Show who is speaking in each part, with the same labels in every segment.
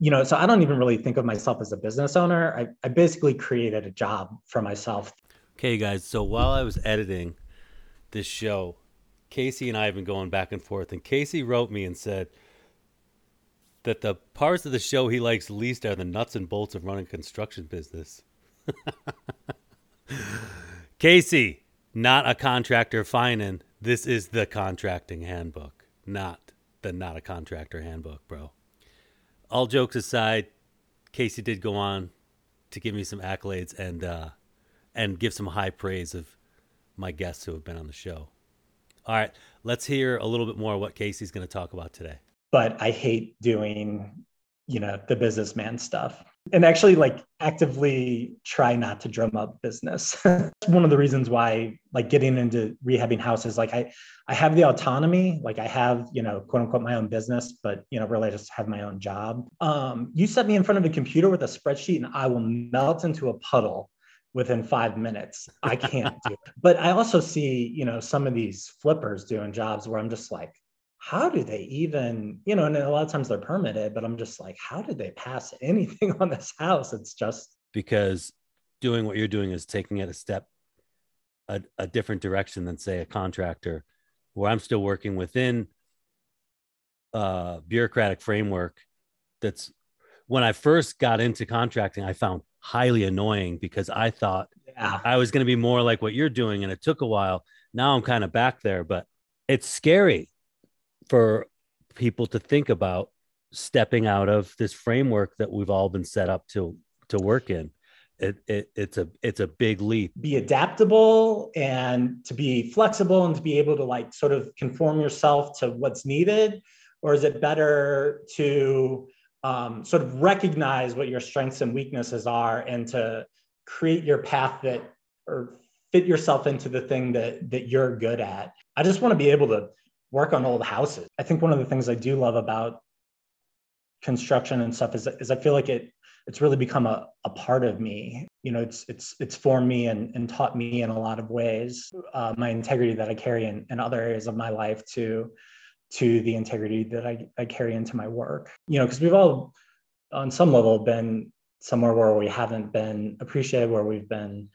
Speaker 1: you know, so I don't even really think of myself as a business owner. I, I basically created a job for myself.
Speaker 2: Okay, guys. So while I was editing this show, Casey and I have been going back and forth, and Casey wrote me and said that the parts of the show he likes least are the nuts and bolts of running a construction business. Casey, not a contractor finan. This is the contracting handbook, not the not a contractor handbook, bro. All jokes aside, Casey did go on to give me some accolades and uh, and give some high praise of my guests who have been on the show. All right, let's hear a little bit more what Casey's going to talk about today.
Speaker 1: But I hate doing, you know, the businessman stuff and actually like actively try not to drum up business. It's one of the reasons why like getting into rehabbing houses, like I, I have the autonomy, like I have, you know, quote unquote my own business, but you know, really I just have my own job. Um, you set me in front of a computer with a spreadsheet and I will melt into a puddle within five minutes. I can't do it. But I also see, you know, some of these flippers doing jobs where I'm just like, how do they even, you know, and a lot of times they're permitted, but I'm just like, how did they pass anything on this house? It's just
Speaker 2: because doing what you're doing is taking it a step a, a different direction than say a contractor where I'm still working within a bureaucratic framework that's when I first got into contracting, I found highly annoying because I thought yeah. I was going to be more like what you're doing. And it took a while. Now I'm kind of back there, but it's scary for people to think about stepping out of this framework that we've all been set up to to work in. It, it, it's a it's a big leap.
Speaker 1: Be adaptable and to be flexible and to be able to like sort of conform yourself to what's needed, or is it better to um, sort of recognize what your strengths and weaknesses are and to create your path that or fit yourself into the thing that that you're good at. I just want to be able to work on old houses. I think one of the things I do love about construction and stuff is, is I feel like it it's really become a, a part of me. You know, it's it's it's formed me and, and taught me in a lot of ways uh, my integrity that I carry in, in other areas of my life to to the integrity that I, I carry into my work. You know, because we've all on some level been somewhere where we haven't been appreciated, where we've been,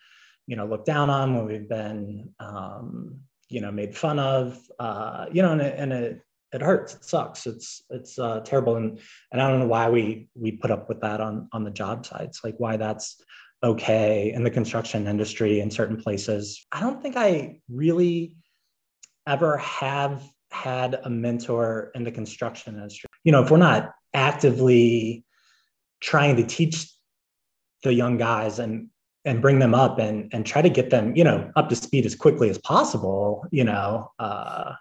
Speaker 1: you know, looked down on, where we've been um, you know made fun of uh, you know and it, and it it hurts it sucks it's it's uh, terrible. And and i don't know why we we put up with that on on the job sites like why that's okay in the construction industry in certain places. I don't think i really ever have had a mentor in the construction industry. You know if we're not actively trying to teach the young guys and and bring them up and and try to get them you know up to speed as quickly as possible you know uh,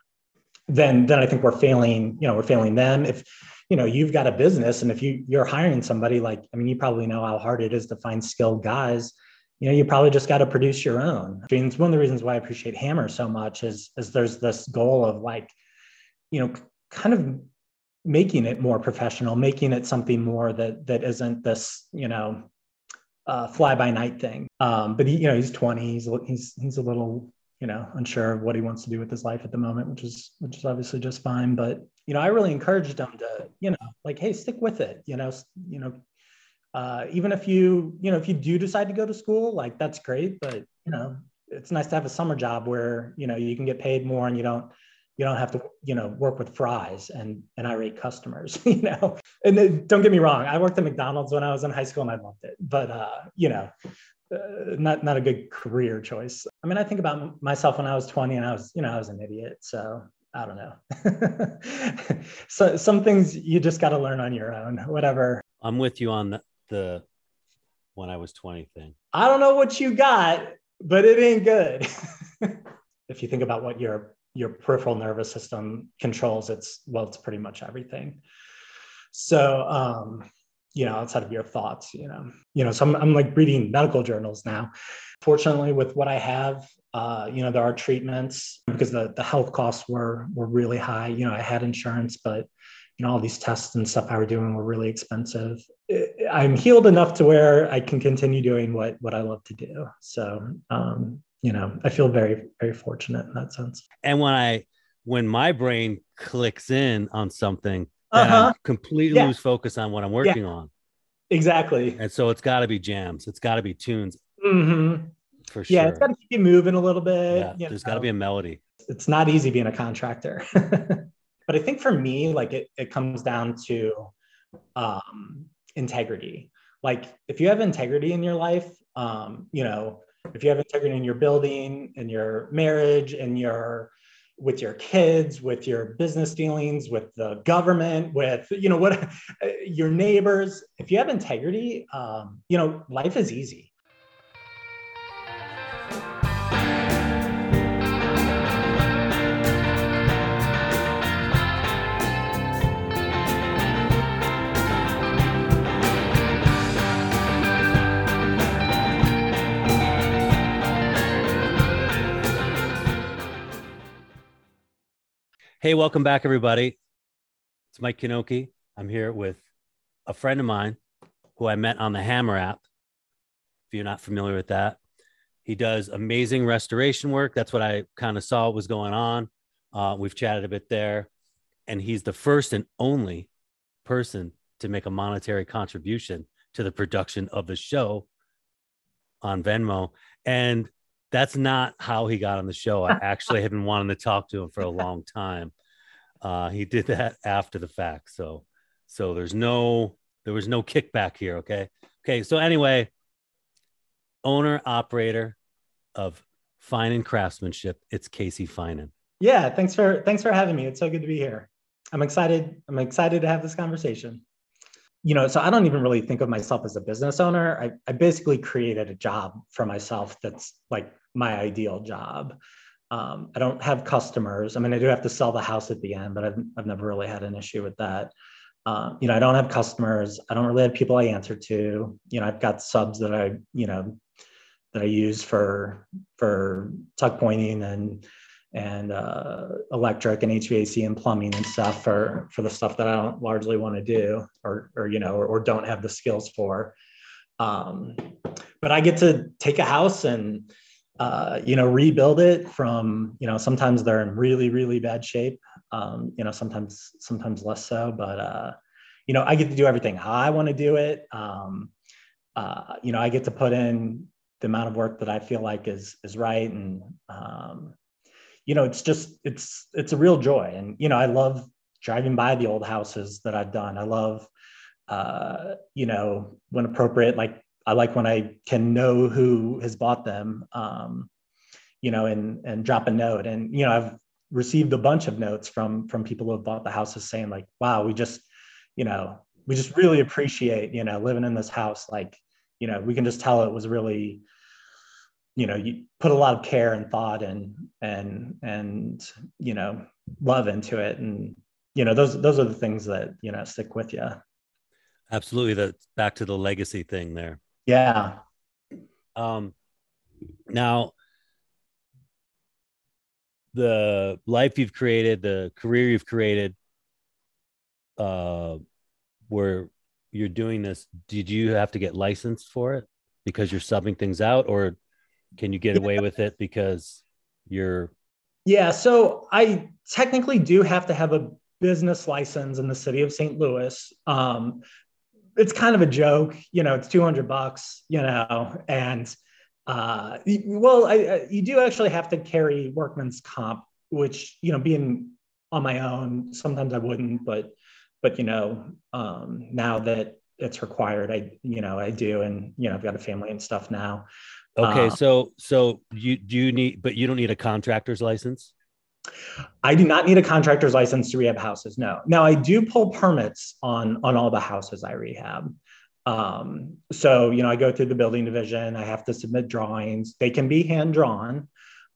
Speaker 1: then then i think we're failing you know we're failing them. If you know you've got a business and if you you're hiring somebody like i mean you probably know how hard it is to find skilled guys. You know you probably just got to produce your own. I mean, it's one of the reasons why i appreciate Hammr so much is is there's this goal of like you know kind of making it more professional making it something more that that isn't this you know uh, fly by night thing. Um, but he, you know, he's 20. He's he's he's a little, you know, unsure of what he wants to do with his life at the moment, which is which is obviously just fine. But you know, I really encouraged him to, you know, like, hey, stick with it. You know, you know, uh, even if you, you know, if you do decide to go to school, like that's great. But you know, it's nice to have a summer job where you know you can get paid more and you don't you don't have to you know work with fries and and irate customers you know? And don't get me wrong i worked at mcdonald's when i was in high school and i loved it but uh you know uh, not not a good career choice. I mean i think about myself when i was 20 and i was you know i was an idiot so i don't know. So some things you just got to learn on your own whatever.
Speaker 2: I'm with you on the, the when i was 20 thing.
Speaker 1: I don't know what you got but it ain't good. If you think about what your your peripheral nervous system controls its well it's pretty much everything. So um you know outside of your thoughts you know you know so i'm, I'm like reading medical journals now. Fortunately with what i have uh, you know there are treatments because the, the health costs were were really high. You know i had insurance but you know all these tests and stuff i were doing were really expensive. I'm healed enough to where i can continue doing what what i love to do. So um, you know, I feel very, very fortunate in that sense.
Speaker 2: And when I, when my brain clicks in on something,
Speaker 1: Uh-huh.
Speaker 2: I completely
Speaker 1: Yeah.
Speaker 2: lose focus on what I'm working on.
Speaker 1: Exactly.
Speaker 2: And so it's got to be jams. It's got to be tunes
Speaker 1: hmm
Speaker 2: for sure.
Speaker 1: Yeah, it's got to keep you moving a little bit.
Speaker 2: Yeah,
Speaker 1: you
Speaker 2: there's got to be a melody.
Speaker 1: it's not easy being a contractor. but I think for me, like it, it comes down to um, integrity. Like if you have integrity in your life, um, you know, if you have integrity in your building, in your marriage, in your with your kids, with your business dealings, with the government, with you know what your neighbors. If you have integrity, um, you know, life is easy.
Speaker 2: Hey, welcome back, everybody. It's Mike Knoche. I'm here with a friend of mine who I met on the Hammr app. If you're not familiar with that, he does amazing restoration work. That's what I kind of saw was going on. Uh, we've chatted a bit there, and he's the first and only person to make a monetary contribution to the production of the show on Venmo. And that's not how he got on the show. I actually have been wanting to talk to him for a long time. Uh, he did that after the fact. So, so there's no, there was no kickback here. Okay. Okay. So anyway, owner operator of Finan Craftsmanship. It's Casey Finan.
Speaker 1: Yeah, thanks for thanks for having me. It's so good to be here. I'm excited. I'm excited to have this conversation. You know, so I don't even really think of myself as a business owner. I, I basically created a job for myself that's like my ideal job. Um, I don't have customers. I mean, I do have to sell the house at the end, but I've, I've never really had an issue with that. Um, you know, I don't have customers. I don't really have people I answer to. You know, I've got subs that I, you know, that I use for for tuck pointing and and uh, electric and HVAC and plumbing and stuff for for the stuff that I don't largely want to do or or you know or, or don't have the skills for. Um, but I get to take a house and uh, you know rebuild it from you know sometimes they're in really really bad shape. Um, you know sometimes sometimes less so, but uh, you know I get to do everything how I want to do it. Um, uh, you know I get to put in the amount of work that I feel like is is right and um, you know it's just it's it's a real joy. And you know i love driving by the old houses that i've done. I love uh you know when appropriate like i like when i can know who has bought them um you know and and drop a note. And you know i've received a bunch of notes from from people who have bought the houses saying like wow we just you know we just really appreciate you know living in this house. Like you know we can just tell it was really you know you put a lot of care and thought and and and you know love into it and you know those those are the things that you know stick with you
Speaker 2: Absolutely. That's back to the legacy thing there.
Speaker 1: yeah
Speaker 2: Um, now, the life you've created, the career you've created, uh, where you're doing this, did you have to get licensed for it because you're subbing things out, or can you get away with it because you're
Speaker 1: yeah so i technically do have to have a business license in the city of st louis. Um it's kind of a joke you know it's 200 bucks you know and uh well I, I, you do actually have to carry workman's comp which you know being on my own sometimes i wouldn't but but you know um now that it's required i you know i do and you know i've got a family and stuff now
Speaker 2: okay.
Speaker 1: Uh,
Speaker 2: so, so you do you need, but you don't need a contractor's license.
Speaker 1: I do not need a contractor's license to rehab houses. No. Now I do pull permits on on all the houses I rehab. Um, so you know, I go through the building division. I have to submit drawings. They can be hand drawn,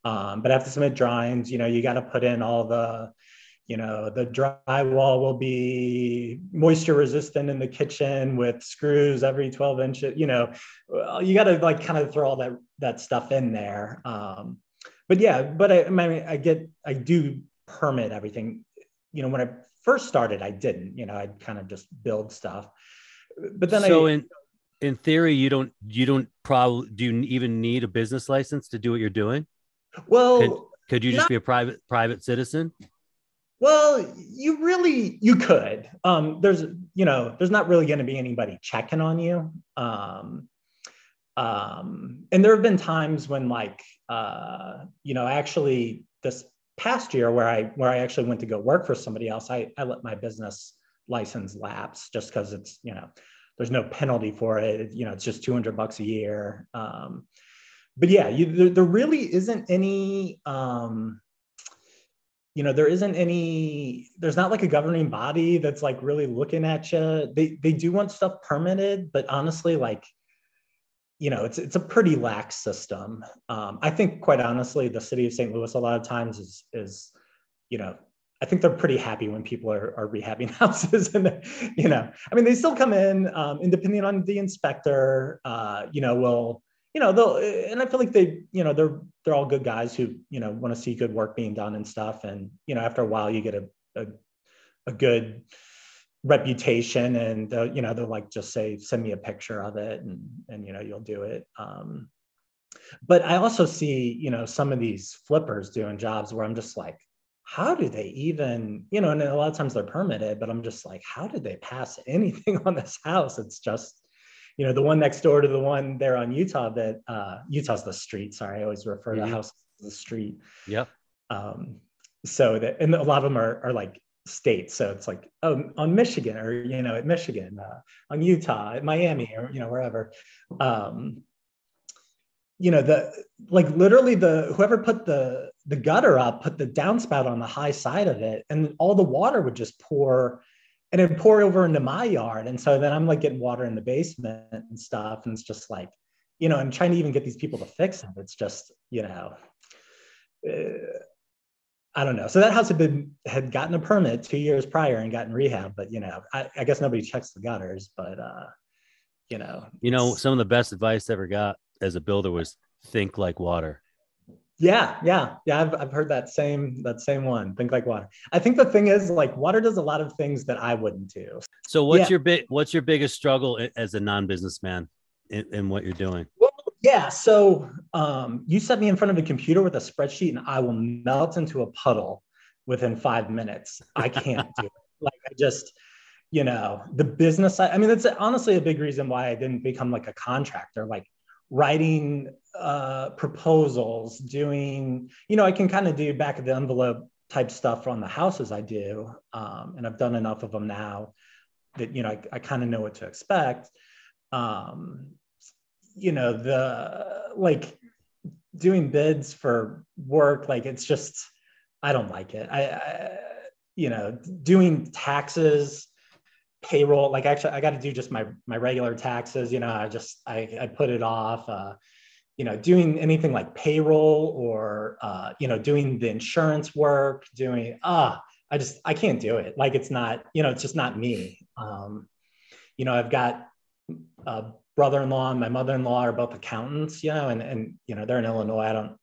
Speaker 1: um, but I have to submit drawings. You know, you got to put in all the, you know, the drywall will be moisture resistant in the kitchen with screws every 12 inches. You know, you got to like kind of throw all that that stuff in there. Um, but yeah, but I, I mean, I get, I do permit everything. You know, when I first started, I didn't. You know, I'd kind of just build stuff. But then
Speaker 2: so
Speaker 1: I,
Speaker 2: in in theory, you don't you don't probably do you even need a business license to do what you're doing?
Speaker 1: well,
Speaker 2: Could you just
Speaker 1: Not-
Speaker 2: be a private private citizen?
Speaker 1: Well, you really you could. Um, there's you know there's not really going to be anybody checking on you. Um, um, and there have been times when like uh, you know actually this past year where I where I actually went to go work for somebody else, I I let my business license lapse just because it's you know there's no penalty for it. You know it's just 200 bucks a year. Um, but yeah, you, there, there really isn't any. Um, you know there isn't any there's not like a governing body that's like really looking at you they they do want stuff permitted but honestly like you know it's it's a pretty lax system. Um, i think quite honestly the city of st louis a lot of times is is you know i think they're pretty happy when people are, are rehabbing houses and you know i mean they still come in um, and depending on the inspector uh, you know will you know they'll and i feel like they you know they're they're all good guys who you know want to see good work being done and stuff. And you know after a while you get a a, a good reputation and you know they'll like just say send me a picture of it and and you know you'll do it. Um but i also see you know some of these flippers doing jobs where i'm just like how do they even you know and a lot of times they're permitted but i'm just like how did they pass anything on this house? It's just you know, the one next door to the one there on Utah that uh, Utah's the street. Sorry, I always refer to mm-hmm. the house as the street.
Speaker 2: Yep.
Speaker 1: Um, so that, and a lot of them are, are like states. So it's like, oh, on Michigan or, you know, at Michigan, uh, on Utah, at Miami or, you know, wherever. Um, you know, the, like literally the, whoever put the, the gutter up, put the downspout on the high side of it and all the water would just pour and it pour over into my yard. And so then I'm like getting water in the basement and stuff. And it's just like, you know, I'm trying to even get these people to fix it. It's just, you know, uh, I don't know. So that house had been had gotten a permit two years prior and gotten rehab, but you know, I, I guess nobody checks the gutters. But uh, you know,
Speaker 2: you know, some of the best advice I ever got as a builder was think like water.
Speaker 1: Yeah, yeah, yeah. I've, I've heard that same that same one. Think like water. I think the thing is, like, water does a lot of things that I wouldn't do.
Speaker 2: So, what's yeah. your big what's your biggest struggle as a non businessman in, in, what you're doing?
Speaker 1: Well, yeah. So, um, you set me in front of a computer with a spreadsheet, and I will melt into a puddle within five minutes. I can't do it. Like, I just, you know, the business. I, I mean, that's honestly a big reason why I didn't become like a contractor. Like, writing uh, proposals, doing, you know, I can kind of do back of the envelope type stuff on the houses I do. Um, and I've done enough of them now that, you know, I, I kind of know what to expect. Um, you know, the like doing bids for work, like it's just, I don't like it. I, I you know, doing taxes, payroll like actually i got to do just my my regular taxes you know i just i, I put it off uh, you know doing anything like payroll or uh, you know doing the insurance work doing ah i just i can't do it. Like it's not you know it's just not me. Um, you know i've got a brother-in-law and my mother-in-law are both accountants you know and and you know they're in illinois. I don't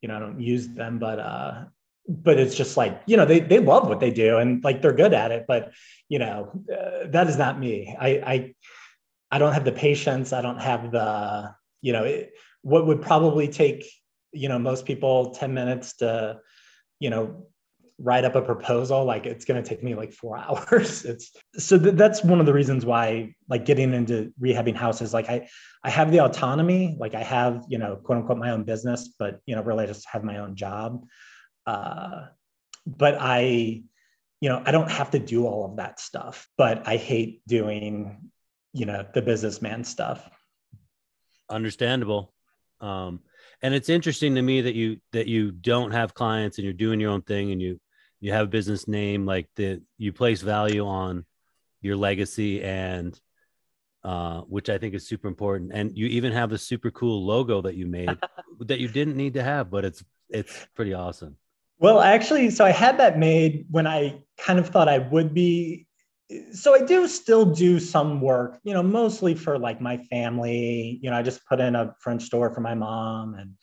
Speaker 1: you know i don't use them but uh but it's just like you know they they love what they do and like they're good at it but you know uh, that is not me. I i i don't have the patience. I don't have the you know it, what would probably take you know most people 10 minutes to you know write up a proposal like it's going to take me like four hours. It's so th- that's one of the reasons why like getting into rehabbing houses like i i have the autonomy like i have you know quote unquote my own business but you know really I just have my own job uh, but I, you know, I don't have to do all of that stuff, but I hate doing, you know, the businessman stuff.
Speaker 2: Understandable. Um, and it's interesting to me that you that you don't have clients and you're doing your own thing and you you have a business name like that you place value on your legacy and uh, which I think is super important. And you even have a super cool logo that you made that you didn't need to have, but it's it's pretty awesome.
Speaker 1: Well, actually, so I had that made when I kind of thought I would be. So I do still do some work, you know, mostly for like my family. You know, I just put in a French door for my mom, and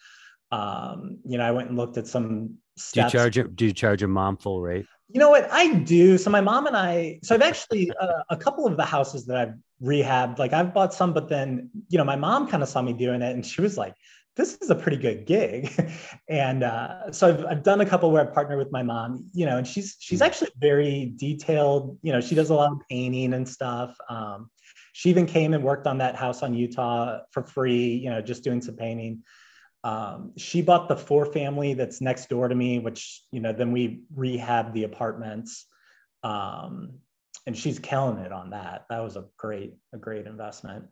Speaker 1: um, you know, I went and looked at some.
Speaker 2: Steps. Do you charge it? Do you charge your mom full rate?
Speaker 1: You know what I do. So my mom and I. So I've actually uh, a couple of the houses that I've rehabbed. Like I've bought some, but then you know, my mom kind of saw me doing it, and she was like, this is a pretty good gig. and uh, so I've, I've done a couple where I partner with my mom, you know, and she's she's hmm. actually very detailed. You know, she does a lot of painting and stuff. Um, she even came and worked on that house on Utah for free, you know, just doing some painting. Um, she bought the four family that's next door to me, which, you know, then we rehab the apartments. Um, and she's killing it on that. That was a great, a great investment.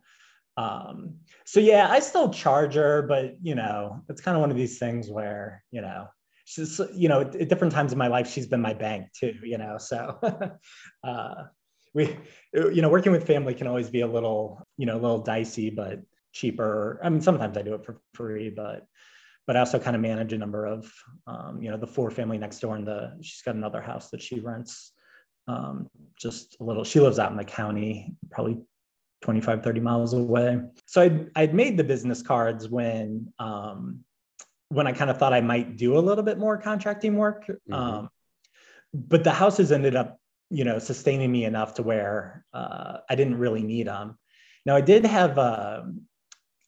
Speaker 1: Um, so yeah, I still charge her, but you know, it's kind of one of these things where, you know, she's, you know, at different times in my life, she's been my bank too, you know, so, uh, we, you know, working with family can always be a little, you know, a little dicey, but cheaper. I mean, sometimes I do it for free, but, but I also kind of manage a number of, um, you know, the four family next door and the, she's got another house that she rents um, just a little, she lives out in the county, probably 25, 30 miles away. So I'd, I'd made the business cards when, um, when I kind of thought I might do a little bit more contracting work. Mm-hmm. Um, but the houses ended up, you know, sustaining me enough to where uh, I didn't really need them. Now I did have, uh,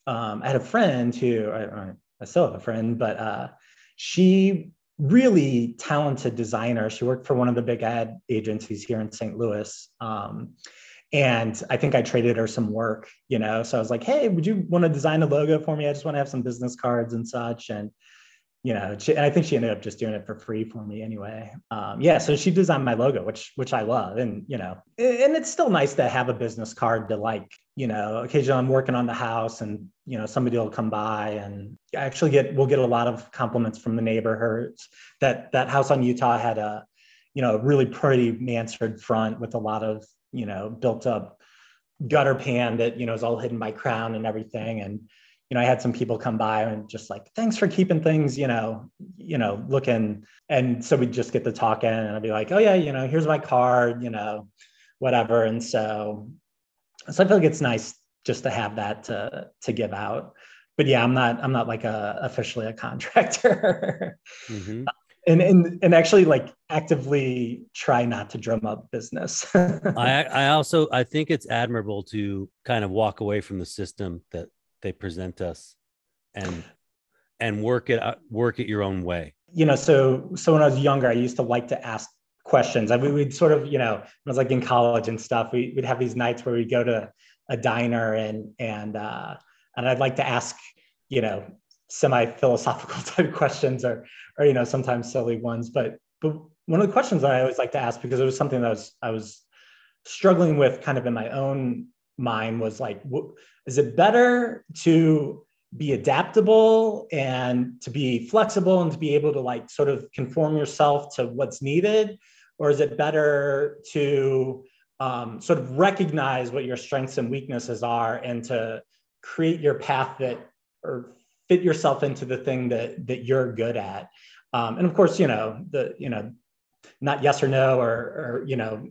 Speaker 1: um, I had a friend who, I, I still have a friend, but uh, she really talented designer. She worked for one of the big ad agencies here in St. Louis. Um, and I think I traded her some work, you know. So I was like, "Hey, would you want to design a logo for me? I just want to have some business cards and such." And you know, she, and I think she ended up just doing it for free for me anyway. Um, yeah, so she designed my logo, which which I love, and you know, and it's still nice to have a business card to like, you know, occasionally I'm working on the house, and you know, somebody will come by, and I actually get we'll get a lot of compliments from the neighborhoods that that house on Utah had a, you know, a really pretty mansard front with a lot of you know, built up gutter pan that, you know, is all hidden by crown and everything. And, you know, I had some people come by and just like, thanks for keeping things, you know, you know, looking. And so we'd just get to talking and I'd be like, oh yeah, you know, here's my card, you know, whatever. And so, so I feel like it's nice just to have that to, to give out. But yeah, I'm not, I'm not like a officially a contractor. Mm-hmm and and and actually like actively try not to drum up business.
Speaker 2: I I also I think it's admirable to kind of walk away from the system that they present us and and work it work it your own way.
Speaker 1: You know, so so when I was younger, I used to like to ask questions. I mean, we'd sort of, you know, when I was like in college and stuff, we, would have these nights where we'd go to a diner and and uh, and I'd like to ask, you know, semi-philosophical type questions or or you know sometimes silly ones but but one of the questions that i always like to ask because it was something that I was i was struggling with kind of in my own mind was like is it better to be adaptable and to be flexible and to be able to like sort of conform yourself to what's needed? Or is it better to um, sort of recognize what your strengths and weaknesses are and to create your path that or fit yourself into the thing that that you're good at. Um, and of course you know the you know not yes or no or or you know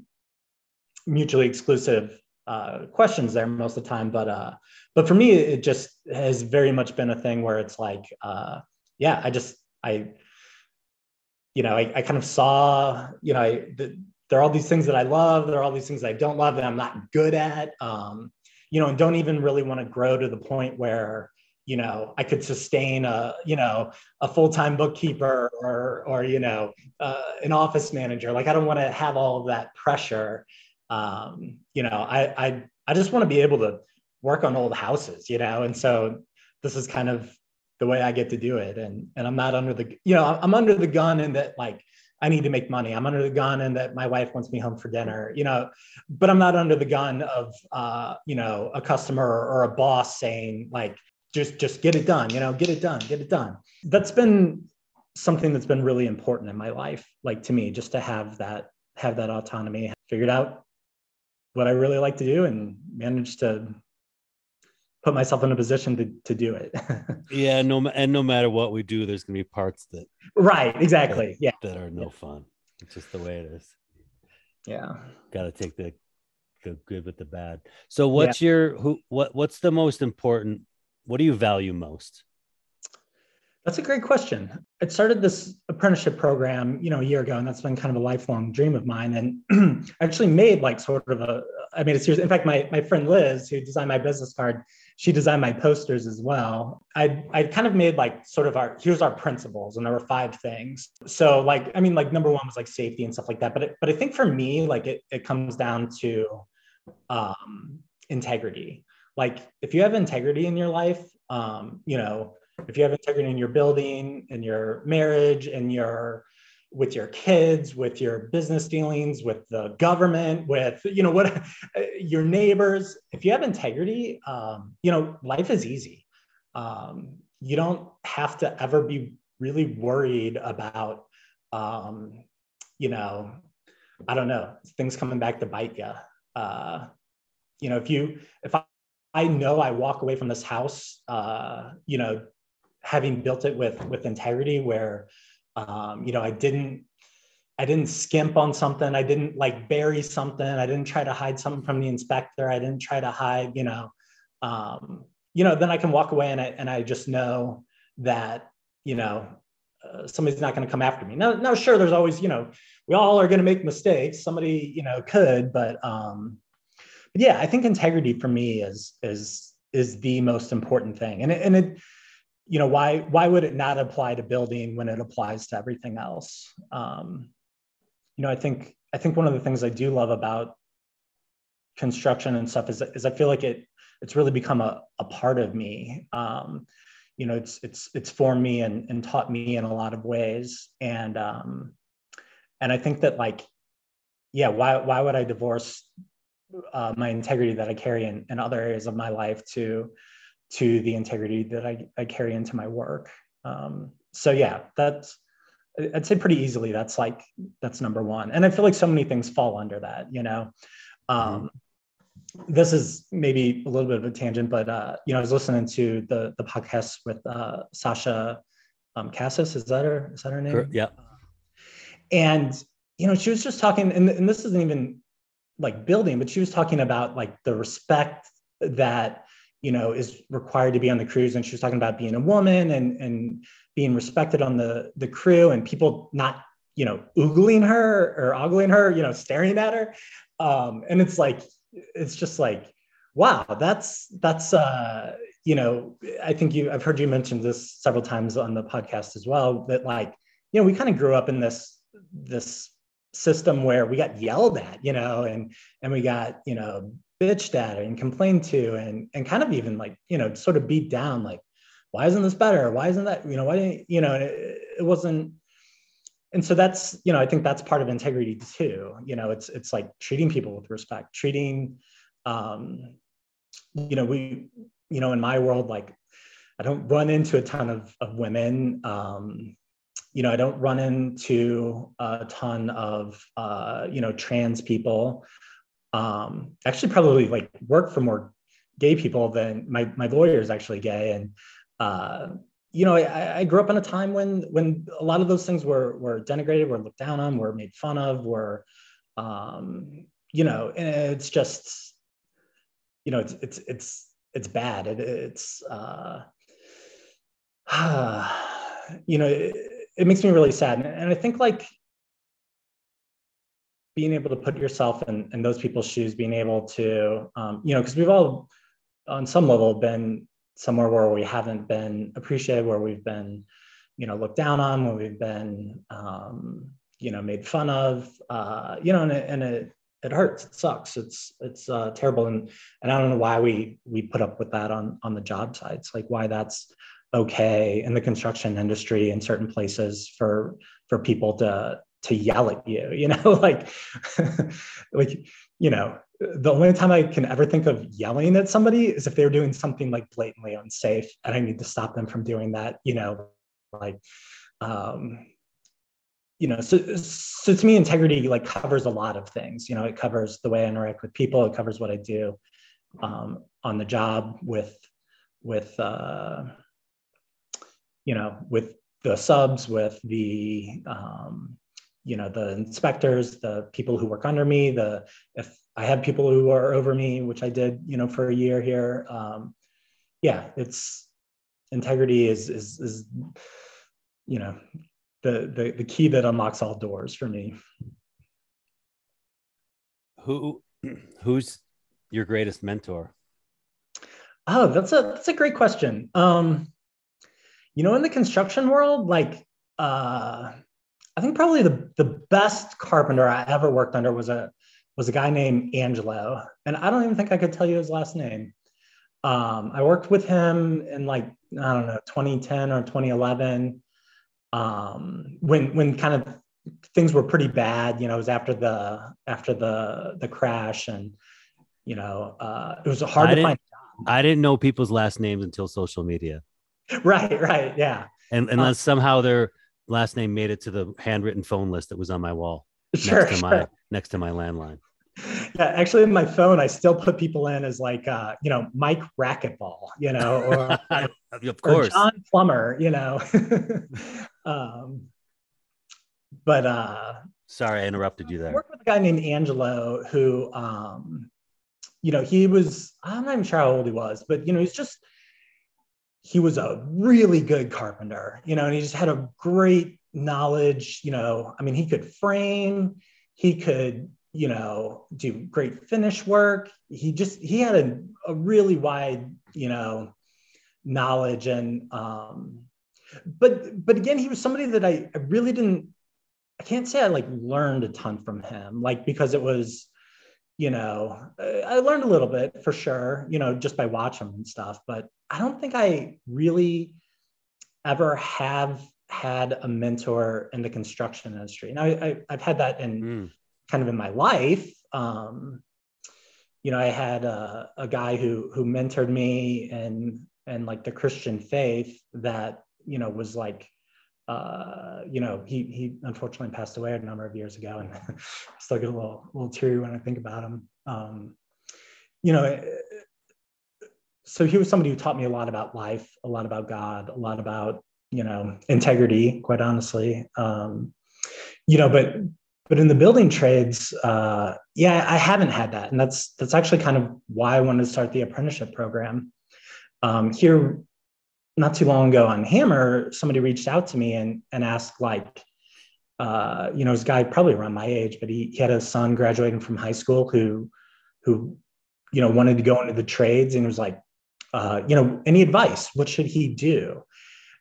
Speaker 1: mutually exclusive uh, questions there most of the time. But uh but for me it just has very much been a thing where it's like uh yeah i just i you know i, I kind of saw you know I, the, there are all these things that i love there are all these things that i don't love that i'm not good at. Um you know and don't even really want to grow to the point where you know i could sustain a you know a full-time bookkeeper or or you know uh, an office manager. Like i don't want to have all of that pressure. Um, you know i i i just want to be able to work on old houses you know? And so this is kind of the way i get to do it. And and i'm not under the you know i'm under the gun in that like I need to make money. I'm under the gun and that my wife wants me home for dinner, you know, but I'm not under the gun of, uh, you know, a customer or a boss saying like, just just get it done you know get it done get it done. That's been something that's been really important in my life like to me just to have that have that autonomy figured out what i really like to do and managed to put myself in a position to, to do it.
Speaker 2: Yeah no and no matter what we do there's going to be parts that
Speaker 1: right exactly
Speaker 2: that,
Speaker 1: yeah.
Speaker 2: that are no yeah. fun. It's just the way it is.
Speaker 1: Yeah.
Speaker 2: Got to take the the good with the bad. So what's yeah. your who what what's the most important what do you value most?
Speaker 1: That's a great question. I started this apprenticeship program, you know, a year ago, and that's been kind of a lifelong dream of mine. And I actually made like sort of a, I made a series. In fact, my my friend Liz, who designed my business card, she designed my posters as well. I I kind of made like sort of our here's our principles, and there were five things. So like, I mean, like number one was like safety and stuff like that. But it, but I think for me, like it it comes down to um, integrity. Like if you have integrity in your life, um, you know if you have integrity in your building, in your marriage, in your with your kids, with your business dealings, with the government, with you know what your neighbors. If you have integrity, um, you know life is easy. Um, you don't have to ever be really worried about, um, you know, I don't know things coming back to bite you. Uh, you know, if you if I, know I walk away from this house, uh, you know, having built it with with integrity where um, you know i didn't i didn't skimp on something. I didn't like bury something. I didn't try to hide something from the inspector. I didn't try to hide you know um, you know then i can walk away and i, and I just know that you know uh, somebody's not going to come after me. Now, now sure there's always you know we all are going to make mistakes. Somebody you know could but um yeah i think integrity for me is is is the most important thing. And it, and it you know why why would it not apply to building when it applies to everything else? Um, you know i think i think one of the things i do love about construction and stuff is, is i feel like it it's really become a, a part of me. Um, you know it's it's it's formed me and, and taught me in a lot of ways. And um, and i think that like yeah why why would i divorce uh, my integrity that i carry in, in other areas of my life to to the integrity that I, I carry into my work. Um, so yeah, that's I'd say pretty easily that's like that's number one. And I feel like so many things fall under that, you know. Um, this is maybe a little bit of a tangent, but uh, you know, I was listening to the the podcast with uh, Sasha um, Cassis. Is that her? Is that her name?
Speaker 2: Yeah.
Speaker 1: And you know, she was just talking, and, and this isn't even like building, but she was talking about like the respect that you know, is required to be on the cruise. And she was talking about being a woman and, and being respected on the, the crew and people not, you know, oogling her or ogling her, you know, staring at her. Um, and it's like, it's just like, wow, that's, that's, uh, you know, I think you, I've heard you mention this several times on the podcast as well, that like, you know, we kind of grew up in this, this system where we got yelled at, you know, and, and we got, you know, bitched at and complained to and and kind of even like you know sort of beat down like why isn't this better? Why isn't that you know why didn't you know it, it wasn't and so that's you know i think that's part of integrity too you know it's it's like treating people with respect treating um you know we you know in my world like i don't run into a ton of of women um you know i don't run into a ton of uh you know trans people. Um, actually probably like work for more gay people than my my lawyer is actually gay. And uh, you know I, I, grew up in a time when when a lot of those things were were denigrated were looked down on were made fun of were um, you know it's just you know it's it's it's it's bad. It, it's uh, you know it, it makes me really sad and i think like being able to put yourself in, in those people's shoes, being able to, um, you know, because we've all, on some level, been somewhere where we haven't been appreciated, where we've been, you know, looked down on, where we've been, um, you know, made fun of, uh, you know, and it, and it, it hurts. It sucks. It's it's uh, terrible, and and I don't know why we we put up with that on on the job sites. Like why that's okay in the construction industry in certain places for for people to to yell at you you know like like you know the only time i can ever think of yelling at somebody is if they're doing something like blatantly unsafe and i need to stop them from doing that you know like um you know so so to me integrity like covers a lot of things you know it covers the way i interact with people it covers what i do um, on the job with with uh you know with the subs with the um you know the inspectors the people who work under me the if i have people who are over me which i did you know for a year here um, yeah it's integrity is is is you know the the the key that unlocks all doors for me.
Speaker 2: Who who's your greatest mentor?
Speaker 1: Oh, that's a that's a great question. Um, you know, in the construction world, like uh, I think probably the the best carpenter I ever worked under was a was a guy named Angelo, and I don't even think I could tell you his last name. Um, I worked with him in like I don't know 2010 or 2011 um, when when kind of things were pretty bad. You know, it was after the after the the crash, and you know, uh, it was hard
Speaker 2: I
Speaker 1: to find.
Speaker 2: I didn't know people's last names until social media.
Speaker 1: Right, right, yeah.
Speaker 2: And unless uh, somehow their last name made it to the handwritten phone list that was on my wall
Speaker 1: sure,
Speaker 2: next to
Speaker 1: sure.
Speaker 2: my next to my landline.
Speaker 1: Yeah, actually, in my phone, I still put people in as like, uh, you know, Mike Racquetball, you know, or,
Speaker 2: of course,
Speaker 1: or John Plumber, you know. um, but uh,
Speaker 2: sorry, I interrupted you there.
Speaker 1: I worked with a guy named Angelo who, um, you know, he was, I'm not even sure how old he was, but, you know, he's just, he was a really good carpenter, you know, and he just had a great knowledge, you know, I mean, he could frame, he could, you know, do great finish work. He just he had a, a really wide, you know, knowledge and um but but again, he was somebody that I, I really didn't I can't say I like learned a ton from him, like because it was, you know, I learned a little bit for sure, you know, just by watching and stuff, but I don't think I really ever have had a mentor in the construction industry. And I, I have had that in mm kind of in my life. Um, you know, I had a, a guy who who mentored me and and like the Christian faith that you know was like uh, you know, he he unfortunately passed away a number of years ago, and I still get a little little teary when I think about him. Um, you know, so he was somebody who taught me a lot about life, a lot about God, a lot about you know integrity. Quite honestly, um, you know, but but in the building trades uh, yeah i haven't had that and that's that's actually kind of why i wanted to start the apprenticeship program um, here not too long ago on Hammr somebody reached out to me and and asked like uh, you know this guy probably around my age but he, he had a son graduating from high school who who you know wanted to go into the trades and was like uh, you know any advice? What should he do?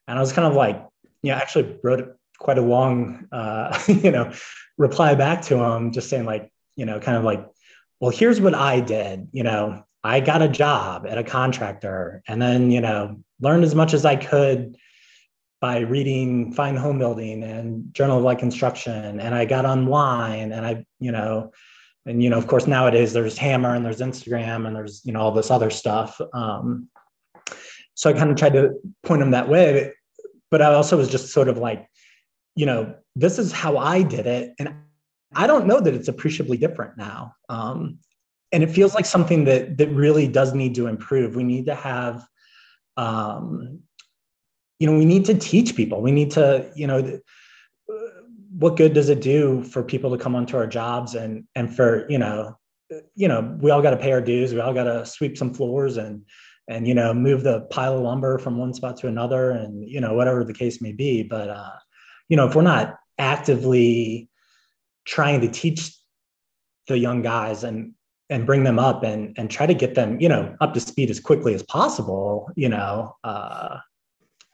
Speaker 1: And i was kind of like you know actually wrote quite a long uh, you know reply back to him just saying like you know kind of like well here's what i did you know i got a job at a contractor and then you know learned as much as i could by reading Fine Homebuilding and journal of light construction and i got online and i you know and you know of course nowadays there's Hammr and there's instagram and there's you know all this other stuff um, so i kind of tried to point them that way but i also was just sort of like you know, this is how I did it. And I don't know that it's appreciably different now. Um, and it feels like something that that really does need to improve. We need to have, um, you know, we need to teach people. We need to, you know, what good does it do for people to come onto our jobs and and for you know, you know, we all got to pay our dues. We all got to sweep some floors and and you know move the pile of lumber from one spot to another and you know whatever the case may be but uh you know, if we're not actively trying to teach the young guys and and bring them up and and try to get them, you know, up to speed as quickly as possible, you know, uh,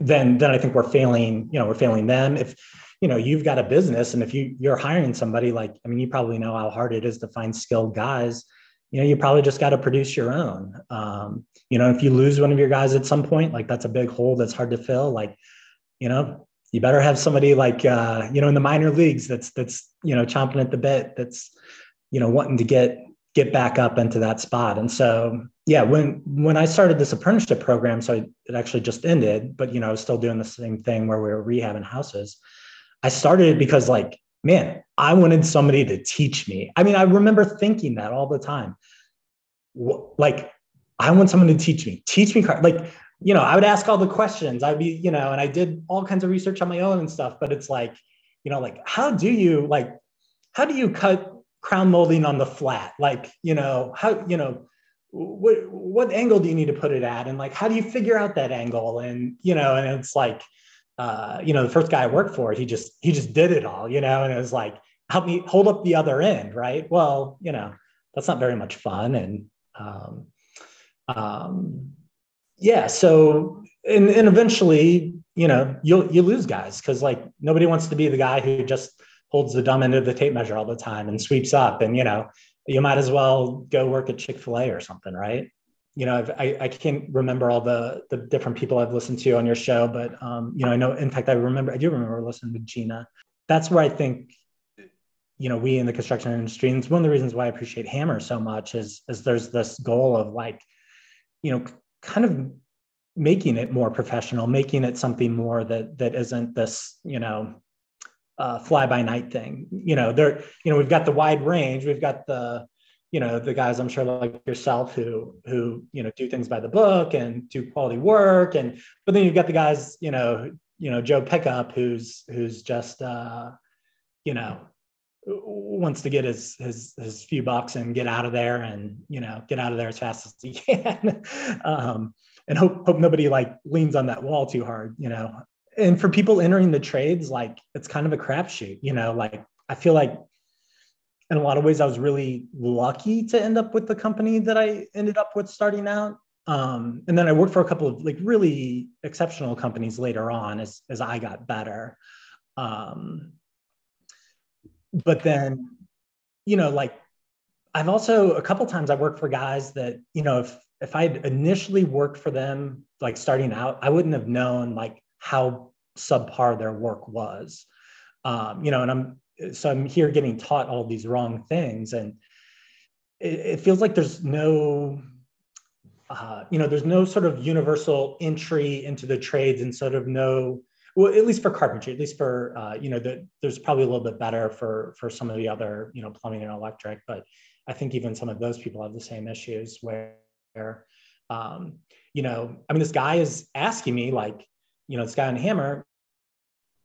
Speaker 1: then then I think we're failing, you know, we're failing them. If you know you've got a business and if you you're hiring somebody like i mean you probably know how hard it is to find skilled guys. You know you probably just got to produce your own. Um, you know if you lose one of your guys at some point like that's a big hole that's hard to fill. Like you know you better have somebody like uh, you know in the minor leagues that's that's you know chomping at the bit that's you know wanting to get get back up into that spot. And so yeah when when i started this apprenticeship program so it actually just ended but you know i was still doing the same thing where we were rehabbing houses. I started it because like man i wanted somebody to teach me. I mean i remember thinking that all the time. Like i want someone to teach me teach me like you know, I would ask all the questions. I'd be, you know, and I did all kinds of research on my own and stuff, but it's like, you know, like how do you like, how do you cut crown molding on the flat? Like, you know, how, you know, what what angle do you need to put it at? And like how do you figure out that angle? And you know and it's like uh, you know the first guy i worked for he just he just did it all you know? And it was like help me hold up the other end right? Well you know that's not very much fun. And um, um, yeah so and, and eventually you know you'll you lose guys because like nobody wants to be the guy who just holds the dumb end of the tape measure all the time and sweeps up and you know you might as well go work at chick-fil-a or something right? You know I've, i I can't remember all the the different people i've listened to on your show but um, you know i know in fact i remember i do remember listening to gina. That's where i think you know we in the construction industry and it's one of the reasons why i appreciate Hammr so much is is there's this goal of like you know kind of making it more professional making it something more that that isn't this you know uh, fly by night thing. You know there you know we've got the wide range. We've got the you know the guys i'm sure like yourself who who you know do things by the book and do quality work. And but then you've got the guys you know you know joe pickup who's who's just uh you know wants to get his his his few bucks and get out of there and you know get out of there as fast as he can. Um, and hope hope nobody like leans on that wall too hard you know and for people entering the trades like it's kind of a crapshoot you know like i feel like in a lot of ways i was really lucky to end up with the company that i ended up with starting out. Um, and then i worked for a couple of like really exceptional companies later on as as i got better. Um, but then you know like i've also a couple times i worked for guys that you know if if i'd initially worked for them like starting out i wouldn't have known like how subpar their work was. Um, you know and i'm so i'm here getting taught all these wrong things and it, it feels like there's no uh, you know there's no sort of universal entry into the trades and sort of no well at least for carpentry at least for uh, you know the, there's probably a little bit better for for some of the other you know plumbing and electric but i think even some of those people have the same issues where um, you know i mean this guy is asking me like you know this guy on Hammr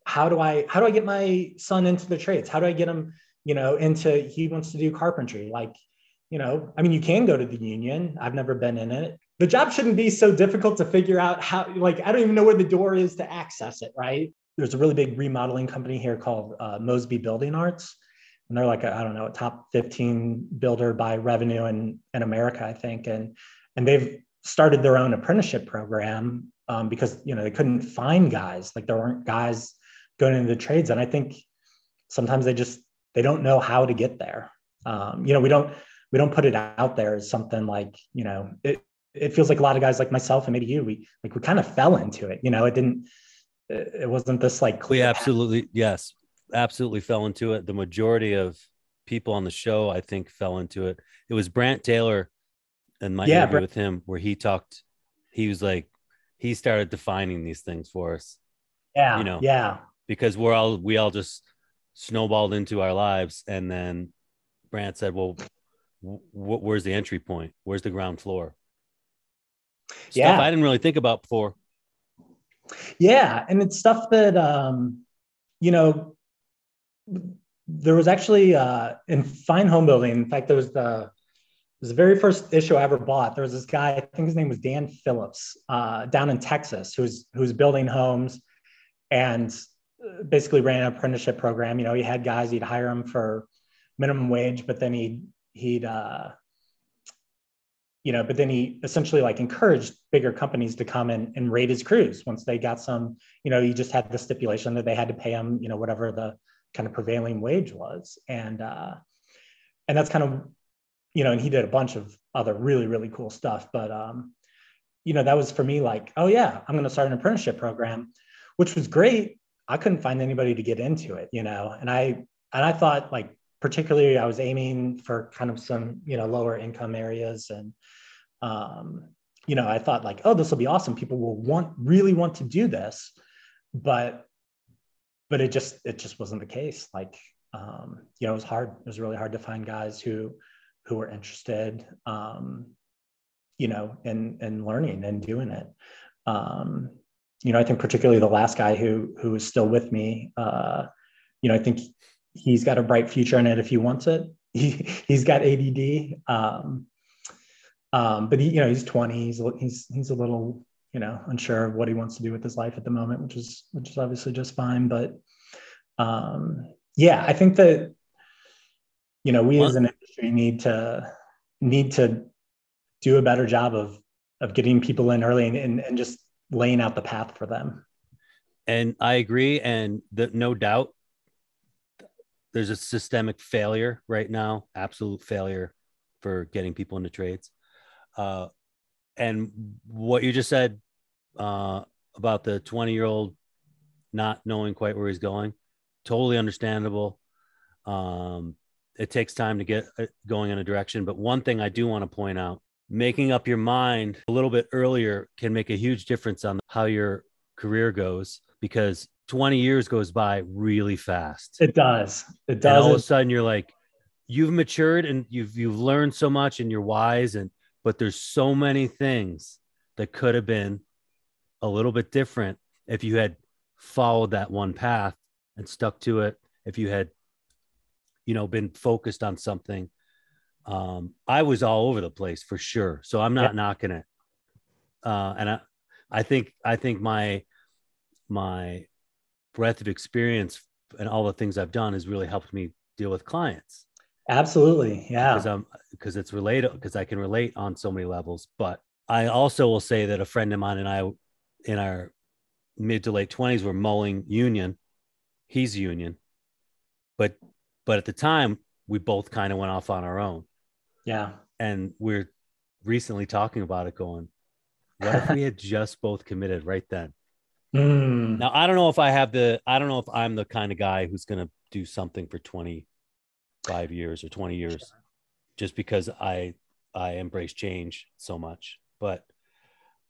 Speaker 1: how do i how do i get my son into the trades? How do i get him you know into he wants to do carpentry like you know i mean you can go to the union. I've never been in it. The job shouldn't be so difficult to figure out how like i don't even know where the door is to access it right? There's a really big remodeling company here called uh, mosby building arts and they're like I don't know a top 15 builder by revenue in in america i think. And and they've started their own apprenticeship program um, because you know they couldn't find guys. Like there weren't guys going into the trades and i think sometimes they just they don't know how to get there um, you know we don't we don't put it out there as something like you know it, it feels like a lot of guys like myself and maybe you, we like we kind of fell into it. You know, it didn't. It wasn't this like.
Speaker 2: We absolutely yes, absolutely fell into it. The majority of people on the show, I think, fell into it. It was Brant Taylor and my yeah, interview with him where he talked. He was like, he started defining these things for us.
Speaker 1: Yeah, you know, yeah,
Speaker 2: because we're all we all just snowballed into our lives, and then Brant said, "Well, where's the entry point? Where's the ground floor?" Stuff yeah. I didn't really think about before.
Speaker 1: Yeah. And it's stuff that, um, you know, there was actually uh, in Fine Homebuilding. In fact, there was the, it was the very first issue I ever bought. There was this guy, I think his name was Dan Phillips, uh, down in Texas, who's who's building homes, and basically ran an apprenticeship program. You know, he had guys, he'd hire them for minimum wage, but then he'd he'd uh, you know, but then he essentially like encouraged bigger companies to come and, and raid his crews once they got some, you know, he just had the stipulation that they had to pay him, you know, whatever the kind of prevailing wage was. And uh and that's kind of, you know, and he did a bunch of other really, really cool stuff. But um, you know, that was for me like, oh yeah, I'm gonna start an apprenticeship program, which was great. I couldn't find anybody to get into it, you know, and I and I thought like particularly I was aiming for kind of some, you know, lower income areas and um, you know, I thought like, oh, this will be awesome. People will want really want to do this, but but it just it just wasn't the case. Like, um, you know, it was hard. It was really hard to find guys who who were interested, um, you know, in in learning and doing it. Um, you know, I think particularly the last guy who who is still with me, uh, you know, I think he's got a bright future in it if he wants it. He he's got ADD. Um, Um, but he, you know, he's 20. He's he's he's a little, you know, unsure of what he wants to do with his life at the moment, which is which is obviously just fine. But um, yeah, I think that you know we as an industry need to need to do a better job of of getting people in early and, and, and just laying out the path for them.
Speaker 2: And I agree, and the, no doubt there's a systemic failure right now, absolute failure for getting people into trades. Uh, and what you just said uh, about the 20 year old not knowing quite where he's going, totally understandable. Um, it takes time to get uh, going in a direction. But one thing I do want to point out making up your mind a little bit earlier can make a huge difference on how your career goes because 20 years goes by really fast.
Speaker 1: It does. It does. And
Speaker 2: all of a sudden you're like, you've matured and you've you've learned so much and you're wise and but there's so many things that could have been a little bit different if you had followed that one path and stuck to it if you had you know been focused on something um i was all over the place for sure. So i'm not yeah. knocking it. Uh and i i think i think my my breadth of experience and all the things i've done has really helped me deal with clients.
Speaker 1: Absolutely. Yeah.
Speaker 2: Because i'm because it's related because i can relate on so many levels. But i also will say that a friend of mine and i in our mid to late 20s were mulling union. He's union. But but at the time we both kind of went off on our own
Speaker 1: yeah.
Speaker 2: And we're recently talking about it going what if we had just both committed right then?
Speaker 1: Mm.
Speaker 2: now i don't know if i have the i don't know if i'm the kind of guy who's going to do something for 25 years or 20 years sure. just because i i embrace change so much. But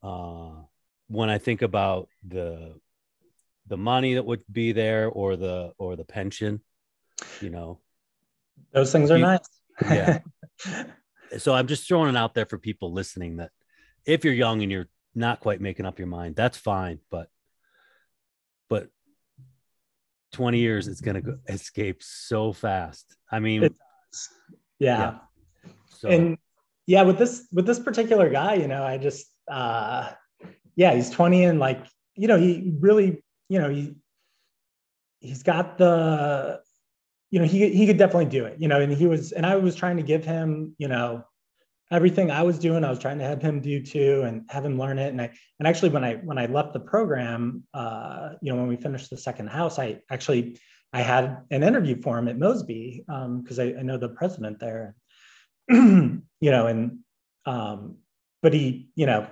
Speaker 2: uh when i think about the the money that would be there or the or the pension you know
Speaker 1: those things are you, nice.
Speaker 2: Yeah so i'm just throwing it out there for people listening that if you're young and you're not quite making up your mind that's fine but but 20 years it's going to escape so fast i mean
Speaker 1: yeah. yeah. So. and yeah with this with this particular guy you know i just uh yeah he's 20 and like you know he really you know he he's got the you know, he he could definitely do it. You know, and he was, and I was trying to give him, you know, everything I was doing. I was trying to have him do too, and have him learn it. And I and actually, when I when I left the program, uh, you know, when we finished the second house, I actually I had an interview for him at Mosby because um, I, I know the president there. you know, and um, but he, you know,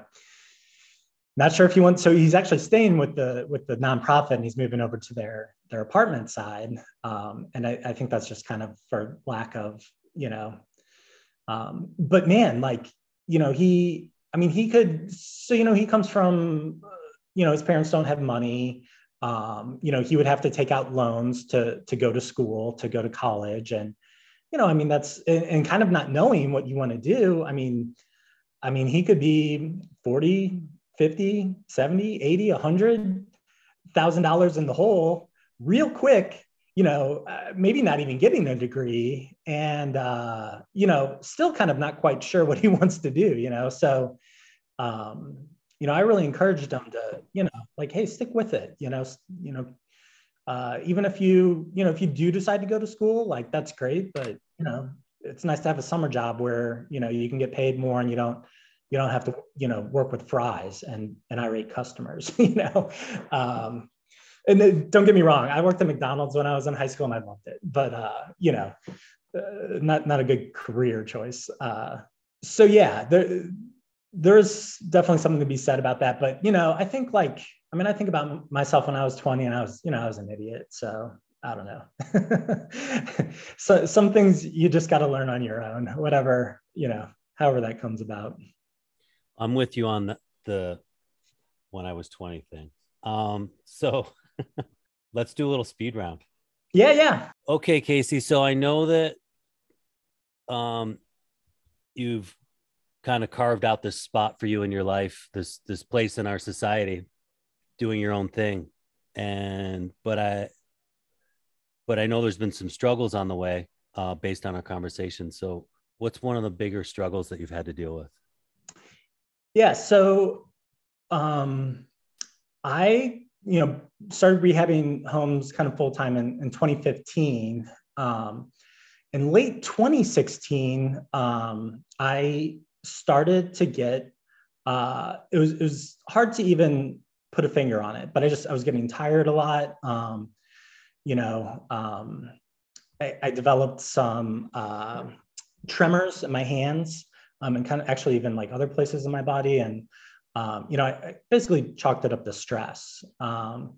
Speaker 1: not sure if he wants so he's actually staying with the with the nonprofit and he's moving over to their their apartment side. Um, and I, I, think that's just kind of for lack of you know um, but man like you know he i mean he could so you know he comes from you know his parents don't have money. Um, you know he would have to take out loans to to go to school to go to college. And you know i mean that's and, and kind of not knowing what you want to do i mean i mean he could be 40 50 70 80 100 thousand dollars in the hole real quick you know uh, maybe not even getting a degree and uh, you know still kind of not quite sure what he wants to do you know so um, you know i really encouraged him to you know like hey stick with it you know you know uh, even if you you know if you do decide to go to school like that's great but you know it's nice to have a summer job where you know you can get paid more and you don't you don't have to you know work with fries and and irate customers you know um, and don't get me wrong i worked at mcdonald's when i was in high school and i loved it but uh, you know uh, not not a good career choice uh, so yeah there there's definitely something to be said about that but you know i think like i mean i think about myself when i was 20 and i was you know i was an idiot so i don't know so some things you just got to learn on your own whatever you know however that comes about
Speaker 2: I'm with you on the, the when I was 20 thing. Um, so let's do a little speed round.
Speaker 1: Yeah, yeah.
Speaker 2: Okay, Casey. So I know that um you've kind of carved out this spot for you in your life, this this place in our society, doing your own thing. And but I but I know there's been some struggles on the way uh based on our conversation. So what's one of the bigger struggles that you've had to deal with?
Speaker 1: Yeah. So um, I, you know, started rehabbing homes kind of full time in, in 2015. Um, in late 2016, um, I started to get. Uh, it was it was hard to even put a finger on it, but I just I was getting tired a lot. Um, you know, um, I, I, developed some uh, tremors in my hands um, and kind of actually even like other places in my body. And, um, you know, I, I, basically chalked it up to stress. Um,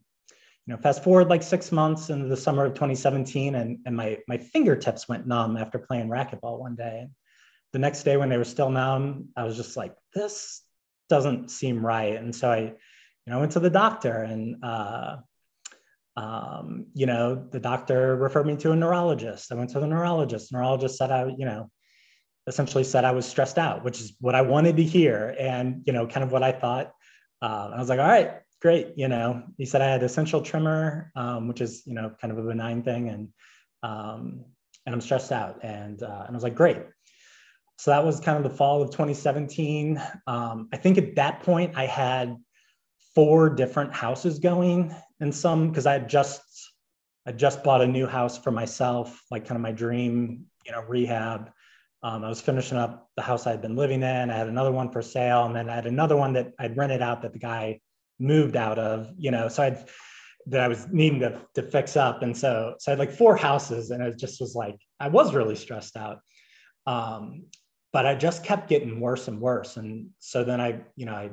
Speaker 1: you know, fast forward like six months into the summer of 2017 and, and my, my fingertips went numb after playing racquetball one day. The next day when they were still numb, I was just like, this doesn't seem right. And so I, you know, went to the doctor and, uh, um, you know, the doctor referred me to a neurologist. I went to the neurologist. The neurologist said I, you know, essentially said I was stressed out, which is what I wanted to hear, and you know, kind of what I thought. Uh, I was like, all right, great. You know, he said I had essential tremor, um, which is you know kind of a benign thing, and um, and I'm stressed out, and uh, and I was like, great. So that was kind of the fall of 2017. Um, I think at that point I had four different houses going, and some because I had just I just bought a new house for myself, like kind of my dream, you know, rehab. Um, I was finishing up the house I'd been living in. I had another one for sale, and then I had another one that I'd rented out that the guy moved out of. You know, so I'd that I was needing to to fix up, and so so I had like four houses, and it just was like I was really stressed out. Um, but I just kept getting worse and worse, and so then I, you know, I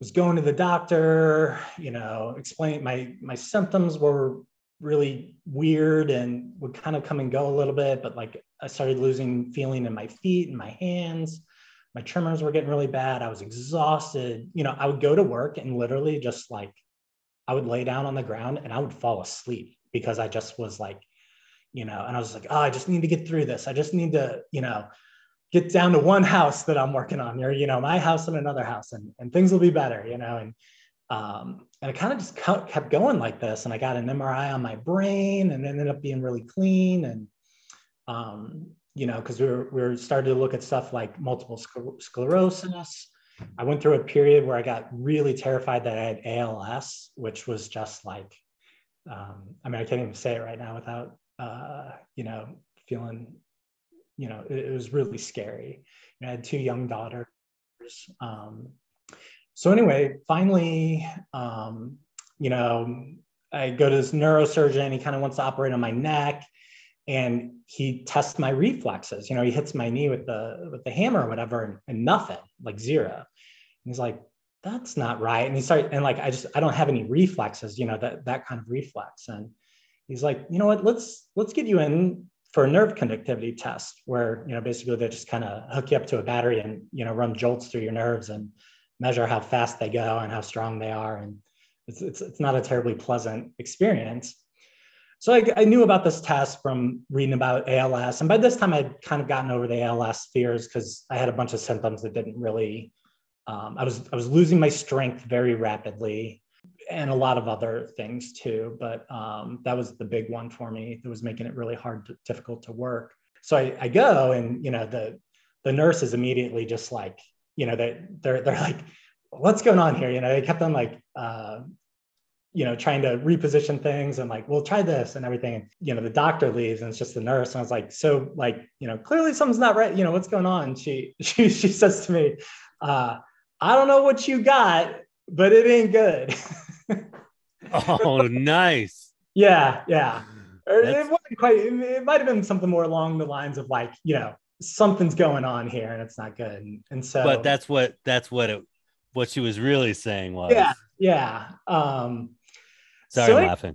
Speaker 1: was going to the doctor. You know, explain my my symptoms were really weird and would kind of come and go a little bit, but like I started losing feeling in my feet and my hands. My tremors were getting really bad. I was exhausted. You know, I would go to work and literally just like I would lay down on the ground and I would fall asleep because I just was like, you know, and I was like, oh, I just need to get through this. I just need to, you know, get down to one house that I'm working on, or you know, my house and another house, and and things will be better, you know. And um, and it kind of just kept going like this. And I got an MRI on my brain and ended up being really clean. And, um, you know, because we were, we were starting to look at stuff like multiple sclerosis. I went through a period where I got really terrified that I had ALS, which was just like, um, I mean, I can't even say it right now without, uh, you know, feeling, you know, it, it was really scary. I had two young daughters. Um, so anyway, finally, um, you know, I go to this neurosurgeon. He kind of wants to operate on my neck, and he tests my reflexes. You know, he hits my knee with the with the hammer or whatever, and, and nothing, like zero. And he's like, "That's not right." And he started, and like, I just I don't have any reflexes. You know, that that kind of reflex. And he's like, "You know what? Let's let's get you in for a nerve conductivity test, where you know basically they just kind of hook you up to a battery and you know run jolts through your nerves and." measure how fast they go and how strong they are. And it's, it's, it's not a terribly pleasant experience. So I, I, knew about this test from reading about ALS. And by this time, I'd kind of gotten over the ALS fears because I had a bunch of symptoms that didn't really, um, I, was, I was losing my strength very rapidly and a lot of other things too. But um, that was the big one for me that was making it really hard, to, difficult to work. So I, I go and, you know, the, the nurse is immediately just like, you know, they they're they're like, what's going on here? You know, they kept on like, uh, you know, trying to reposition things and like, we'll try this and everything. And, you know, the doctor leaves and it's just the nurse. And I was like, so like, you know, clearly something's not right. You know, what's going on? She she she says to me, uh, I don't know what you got, but it ain't good.
Speaker 2: oh, nice.
Speaker 1: Yeah, yeah. It wasn't quite. It might have been something more along the lines of like, you know, something's going on here and it's not good. And, and so,
Speaker 2: but that's what that's what it what she was really saying was.
Speaker 1: Yeah, yeah. Um,
Speaker 2: Sorry, so I'm laughing.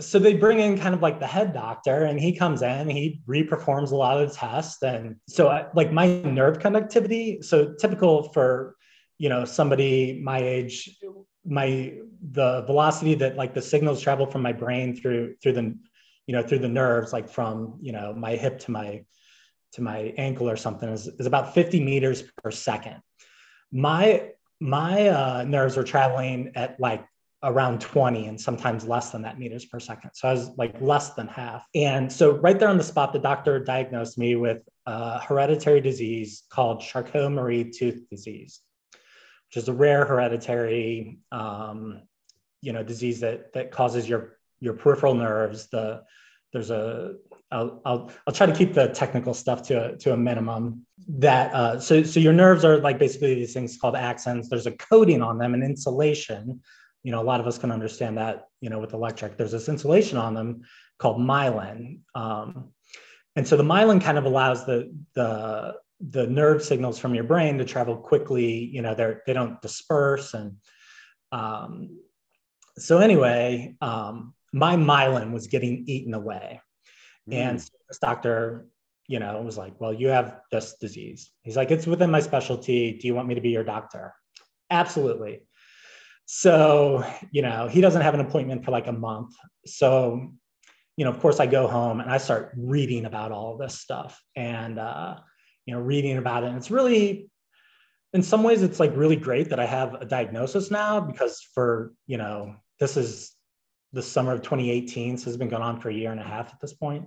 Speaker 1: so they bring in kind of like the head doctor, and he comes in, he reperforms a lot of the tests, and so I, like my nerve conductivity. So typical for you know somebody my age, my the velocity that like the signals travel from my brain through through the you know through the nerves, like from you know my hip to my to my ankle or something is, is about 50 meters per second. My my uh, nerves were traveling at like around 20 and sometimes less than that meters per second. So I was like less than half. And so right there on the spot, the doctor diagnosed me with a hereditary disease called Charcot-Marie tooth disease, which is a rare hereditary, um, you know, disease that that causes your your peripheral nerves. The there's a I'll, I'll, I'll try to keep the technical stuff to a, to a minimum. That uh, so so your nerves are like basically these things called axons. There's a coating on them, an insulation. You know, a lot of us can understand that. You know, with electric, there's this insulation on them called myelin, um, and so the myelin kind of allows the the the nerve signals from your brain to travel quickly. You know, they're they don't disperse, and um, so anyway, um, my myelin was getting eaten away, mm. and so this doctor, you know, was like, "Well, you have this disease." He's like, "It's within my specialty. Do you want me to be your doctor?" Absolutely. So, you know, he doesn't have an appointment for like a month. So, you know, of course, I go home and I start reading about all this stuff and, uh, you know, reading about it. And it's really, in some ways, it's like really great that I have a diagnosis now because for, you know, this is the summer of 2018. So it's been going on for a year and a half at this point,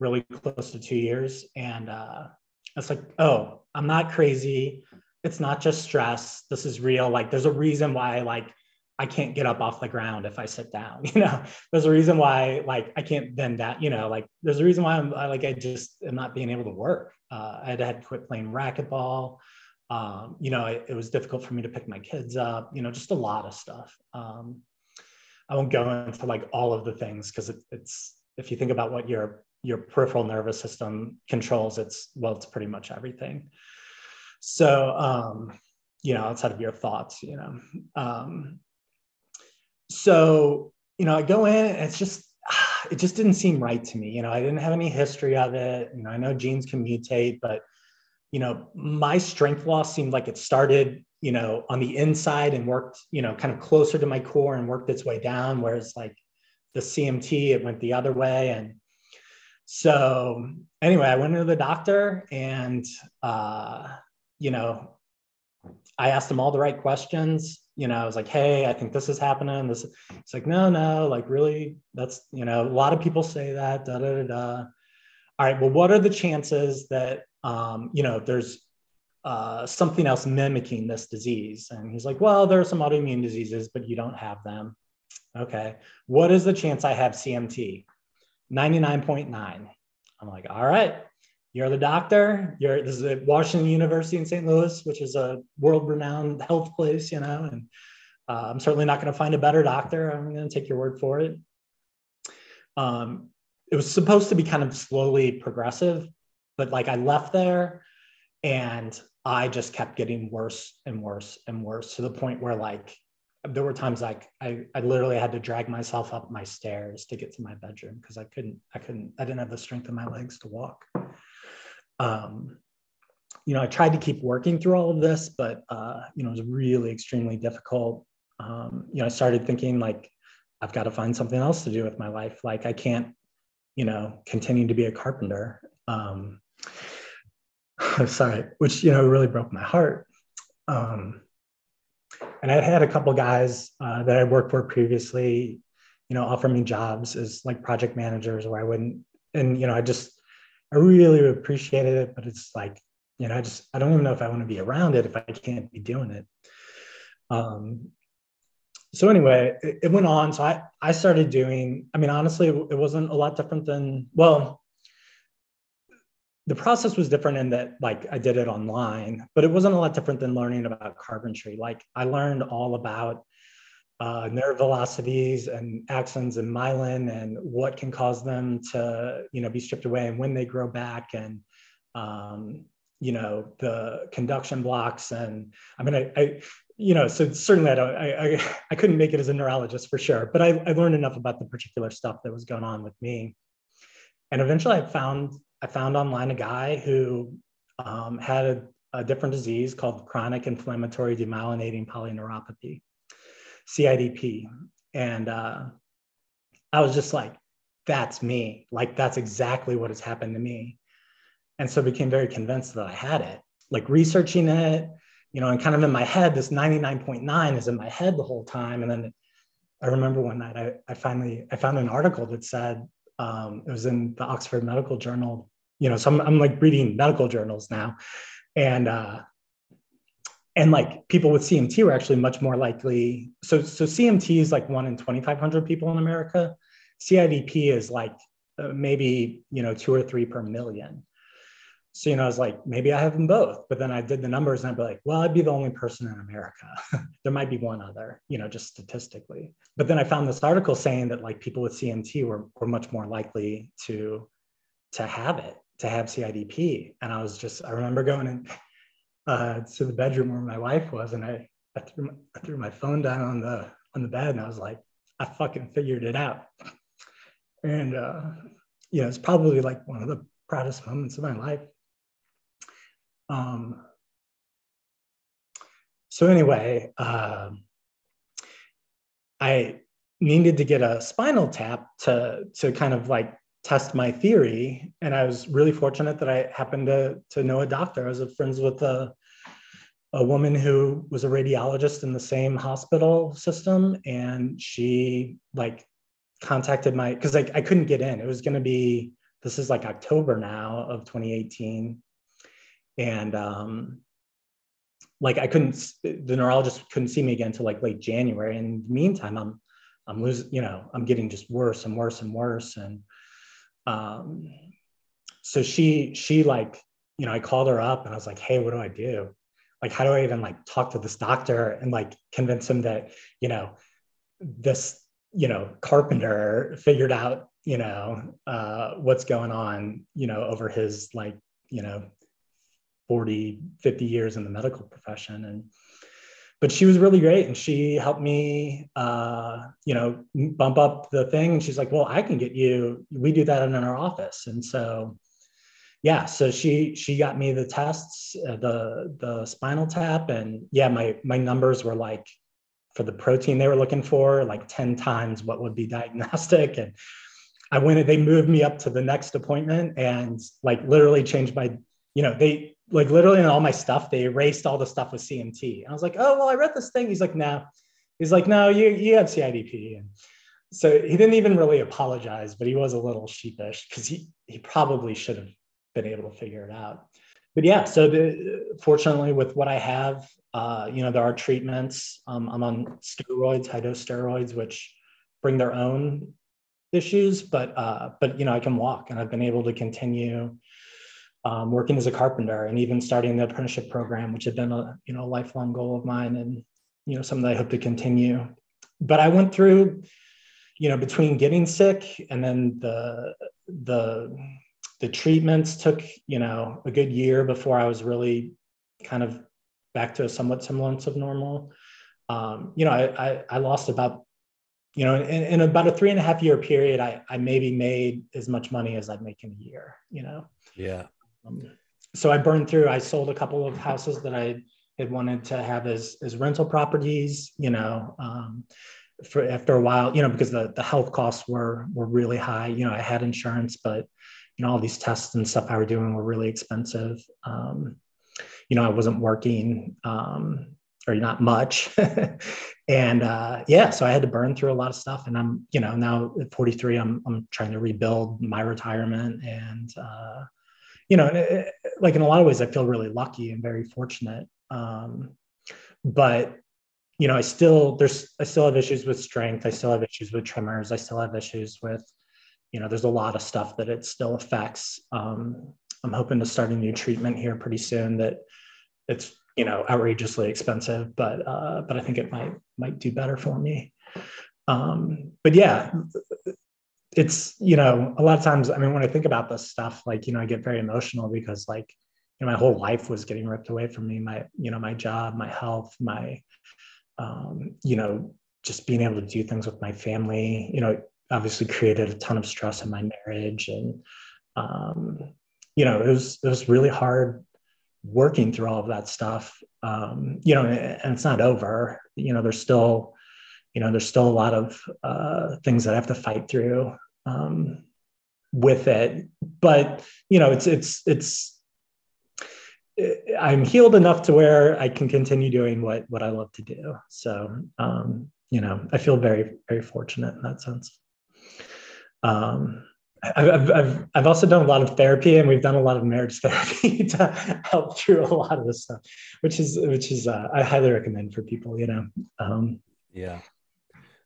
Speaker 1: really close to two years. And uh, it's like, oh, I'm not crazy. It's not just stress. This is real. Like, there's a reason why, like, I can't get up off the ground if I sit down. You know, there's a reason why like I can't bend that. You know, like there's a reason why I'm I, like I just am not being able to work. Uh, I had to quit playing racquetball. Um, you know, it, it, was difficult for me to pick my kids up. You know, just a lot of stuff. Um, I won't go into like all of the things because it, it's if you think about what your your peripheral nervous system controls, it's well, it's pretty much everything. So, um, you know, outside of your thoughts, you know. Um, so you know i go in and it's just it just didn't seem right to me you know i didn't have any history of it you know i know genes can mutate but you know my strength loss seemed like it started you know on the inside and worked you know kind of closer to my core and worked its way down whereas like the cmt it went the other way and so anyway i went to the doctor and uh you know i asked him all the right questions you know, I was like, hey, I think this is happening. This, it's like, no, no, like really, that's, you know, a lot of people say that, da, da, da, da. All right, well, what are the chances that, um, you know, there's uh, something else mimicking this disease? And he's like, well, there are some autoimmune diseases, but you don't have them. Okay. What is the chance I have CMT? 99.9. I'm like, all right, you're the doctor. You're this is at Washington University in St. Louis, which is a world-renowned health place, you know, and uh, I'm certainly not going to find a better doctor. I'm going to take your word for it. Um, it was supposed to be kind of slowly progressive, but like I left there and I just kept getting worse and worse and worse to the point where like there were times like I, I literally had to drag myself up my stairs to get to my bedroom because I couldn't I couldn't I didn't have the strength in my legs to walk um, you know, I tried to keep working through all of this, but uh, you know, it was really extremely difficult. Um, you know, I started thinking like, I've got to find something else to do with my life. Like, I can't, you know, continue to be a carpenter. Um, sorry, which you know really broke my heart. Um, and I had a couple guys uh, that I worked for previously, you know, offer me jobs as like project managers, where I wouldn't, and you know, I just I really appreciated it, but it's like, you know, I just, I don't even know if I want to be around it if I can't be doing it. Um, so anyway, it, it went on. So I, I started doing, I mean, honestly, it wasn't a lot different than, well, the process was different in that like I did it online, but it wasn't a lot different than learning about carpentry. Like I learned all about uh, nerve velocities and axons and myelin and what can cause them to you know be stripped away and when they grow back and um, you know the conduction blocks. And i mean i, I you know so certainly i don't I, I, I couldn't make it as a neurologist for sure but I, I learned enough about the particular stuff that was going on with me. And eventually i found i found online a guy who um, had a, a different disease called chronic inflammatory demyelinating polyneuropathy CIDP. And uh, I was just like, that's me. Like, that's exactly what has happened to me. And so became very convinced that I had it. Like, researching it, you know, and kind of in my head, this 99.9 is in my head the whole time. And then I remember one night I, I finally I found an article that said um, it was in the Oxford Medical Journal. You know, so I'm, I'm like reading medical journals now, and uh, and like people with CMT were actually much more likely. So, so CMT is like one in 2,500 people in America. CIDP is like uh, maybe, you know, two or three per million. So, you know, I was like, maybe I have them both. But then I did the numbers and I'd be like, well, I'd be the only person in America. there might be one other, you know, just statistically. But then I found this article saying that like people with CMT were, were much more likely to, to have it, to have CIDP. And I was just, I remember going in uh, to the bedroom where my wife was and I, I, threw my, I threw my phone down on the, on the bed and I was like, I fucking figured it out. And, uh, you know, it's probably like one of the proudest moments of my life um, so anyway, uh, I needed to get a spinal tap to to kind of like test my theory, and I was really fortunate that I happened to to know a doctor. I was friends with a a woman who was a radiologist in the same hospital system, and she like contacted my because I, I couldn't get in. It was going to be this is like October now of 2018 and um, like I couldn't, the neurologist couldn't see me again until like late January. And in the meantime, I'm, I'm losing, you know, I'm getting just worse and worse and worse. And um, so she, she like, you know, I called her up and I was like, hey, what do I do? Like, how do I even like talk to this doctor and like convince him that, you know, this, you know, carpenter figured out, you know, uh, what's going on, you know, over his like, you know, 40, 50 years in the medical profession. And but she was really great and she helped me uh, you know bump up the thing and she's like well i can get you we do that in our office and so yeah so she she got me the tests uh, the the spinal tap and yeah my my numbers were like for the protein they were looking for like 10 times what would be diagnostic and i went they moved me up to the next appointment and like literally changed my you know they like literally in all my stuff, they erased all the stuff with CMT. I was like, oh well, I read this thing. He's like, no. He's like, no, you you have CIDP. And so he didn't even really apologize, but he was a little sheepish because he he probably should have been able to figure it out. But yeah, so the, fortunately with what I have, uh, you know, there are treatments. Um, I'm on steroids, high dose steroids, which bring their own issues, but uh, but you know, I can walk and I've been able to continue um, working as a carpenter and even starting the apprenticeship program, which had been a you know lifelong goal of mine and you know something I hope to continue. But I went through, you know, between getting sick and then the the the treatments took you know a good year before I was really kind of back to a somewhat semblance of normal. Um, you know, I, I, I lost about you know in, in about a three and a half year period, I I maybe made as much money as I'd make in a year. You know.
Speaker 2: Yeah.
Speaker 1: Um, so I burned through, I sold a couple of houses that I had wanted to have as, as rental properties, you know, um, for after a while, you know, because the, the health costs were, were really high, you know, I had insurance, but, you know, all these tests and stuff I were doing were really expensive. Um, you know, I wasn't working, um, or not much. and uh, yeah, so I had to burn through a lot of stuff. And I'm, you know, now at 43, I'm, I'm trying to rebuild my retirement and, uh, you know, it, like in a lot of ways, I feel really lucky and very fortunate. Um, but you know, I still there's I still have issues with strength. I still have issues with tremors. I still have issues with, you know, there's a lot of stuff that it still affects. Um, I'm hoping to start a new treatment here pretty soon that it's you know outrageously expensive, but uh, but I think it might might do better for me. Um, but yeah, it's you know a lot of times i mean when i think about this stuff like you know i get very emotional because like you know my whole life was getting ripped away from me my you know my job my health my um, you know just being able to do things with my family you know obviously created a ton of stress in my marriage and um, you know it was it was really hard working through all of that stuff um, you know and it's not over you know there's still you know, there's still a lot of uh, things that I have to fight through um, with it. But you know, it's it's it's I'm healed enough to where I can continue doing what what I love to do. So um, you know, I feel very very fortunate in that sense. Um, I've, I've, I've also done a lot of therapy and we've done a lot of marriage therapy to help through a lot of this stuff, which is, which is, uh, I highly recommend for people, you know? Um,
Speaker 2: yeah.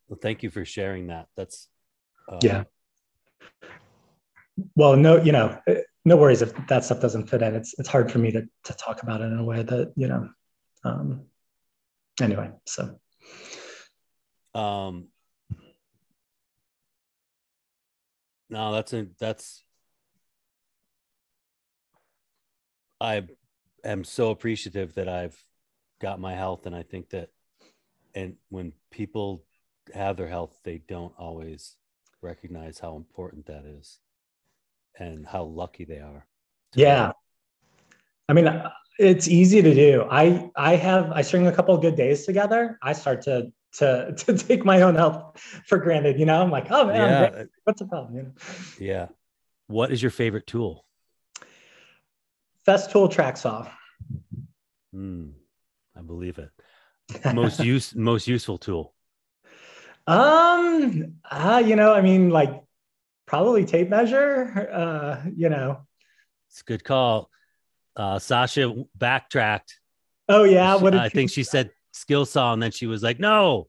Speaker 2: Well, thank you for sharing that. That's,
Speaker 1: uh, yeah. Well, no, you know, uh, no worries if that stuff doesn't fit in. It's, it's hard for me to, to talk about it in a way that, you know, um, anyway, so.
Speaker 2: Um, no, that's a that's I am so appreciative that I've got my health and I think that and when people have their health they don't always recognize how important that is and how lucky they are.
Speaker 1: Yeah. I mean it's easy to do. I I have I string a couple good days together. I start to to to take my own health for granted. You know, I'm like, oh man, yeah. what's the problem? You know?
Speaker 2: Yeah. What is your favorite tool?
Speaker 1: Festool track saw.
Speaker 2: Mm, I believe it. Most use most useful tool.
Speaker 1: Um, uh, you know, I mean, like probably tape measure. Uh, you know,
Speaker 2: it's a good call. Uh, Sasha backtracked.
Speaker 1: Oh yeah,
Speaker 2: what I think she said skill saw, and then she was like, "No,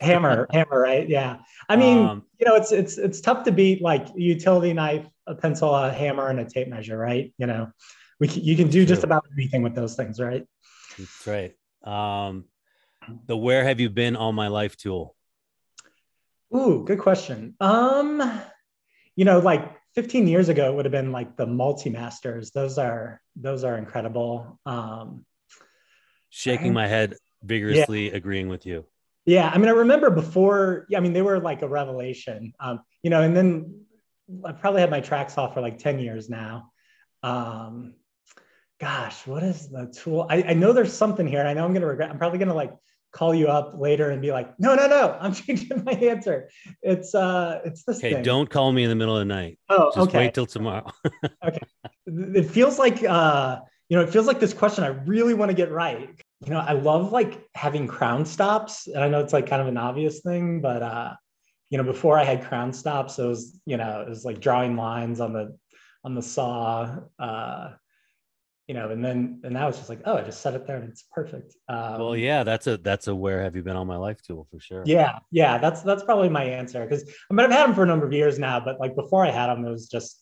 Speaker 1: hammer, hammer." Right? Yeah. I mean, um, you know, it's it's it's tough to beat like utility knife, a pencil, a hammer, and a tape measure, right? You know, we can, you can do just about anything with those things, right?
Speaker 2: That's right. Um, the where have you been all my life tool.
Speaker 1: Ooh, good question. Um, you know, like 15 years ago, it would have been like the multi-masters. Those are those are incredible. Um,
Speaker 2: Shaking my head vigorously, yeah. agreeing with you.
Speaker 1: Yeah, I mean, I remember before. I mean, they were like a revelation. Um, you know, and then I probably had my track saw for like 10 years now. Um, gosh, what is the tool? I, I know there's something here, and I know I'm gonna regret. I'm probably gonna like call you up later and be like, no, no, no, I'm changing my answer. It's uh it's this
Speaker 2: okay,
Speaker 1: thing.
Speaker 2: don't call me in the middle of the night.
Speaker 1: Oh,
Speaker 2: Just
Speaker 1: okay.
Speaker 2: wait till tomorrow.
Speaker 1: okay. It feels like uh, you know, it feels like this question I really want to get right. You know, I love like having crown stops. And I know it's like kind of an obvious thing, but uh, you know, before I had crown stops, it was, you know, it was like drawing lines on the on the saw. Uh you know, and then and now it's just like, oh, I just set it there and it's perfect.
Speaker 2: Um, well, yeah, that's a that's a where have you been all my life tool for sure.
Speaker 1: Yeah, yeah, that's that's probably my answer because I mean I've had them for a number of years now, but like before I had them, it was just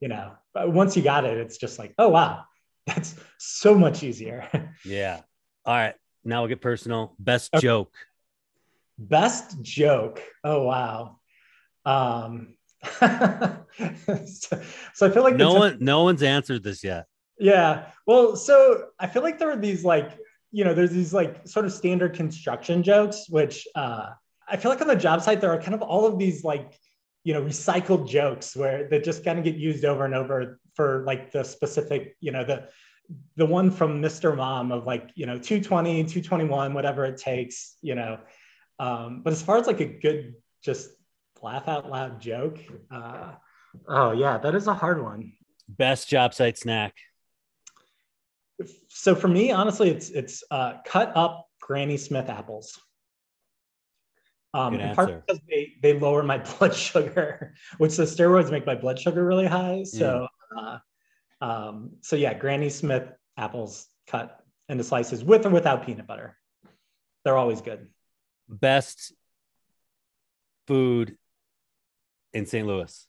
Speaker 1: you know, once you got it, it's just like, oh wow, that's so much easier.
Speaker 2: yeah. All right, now we'll get personal. Best okay. joke.
Speaker 1: Best joke. Oh wow. Um, so, so I feel like
Speaker 2: no one, no one's answered this yet.
Speaker 1: Yeah. Well, so I feel like there are these like, you know, there's these like sort of standard construction jokes, which uh, I feel like on the job site, there are kind of all of these like, you know, recycled jokes where that just kind of get used over and over for like the specific, you know, the, the one from Mr. Mom of like, you know, 220, 221, whatever it takes, you know. Um, but as far as like a good, just laugh out loud joke, uh, oh yeah, that is a hard one.
Speaker 2: Best job site snack
Speaker 1: so for me, honestly, it's it's uh, cut up Granny Smith apples. Um, in part because they, they lower my blood sugar, which the steroids make my blood sugar really high. So, mm. uh, um, so yeah, Granny Smith apples cut into slices with or without peanut butter. They're always good.
Speaker 2: Best food in St. Louis.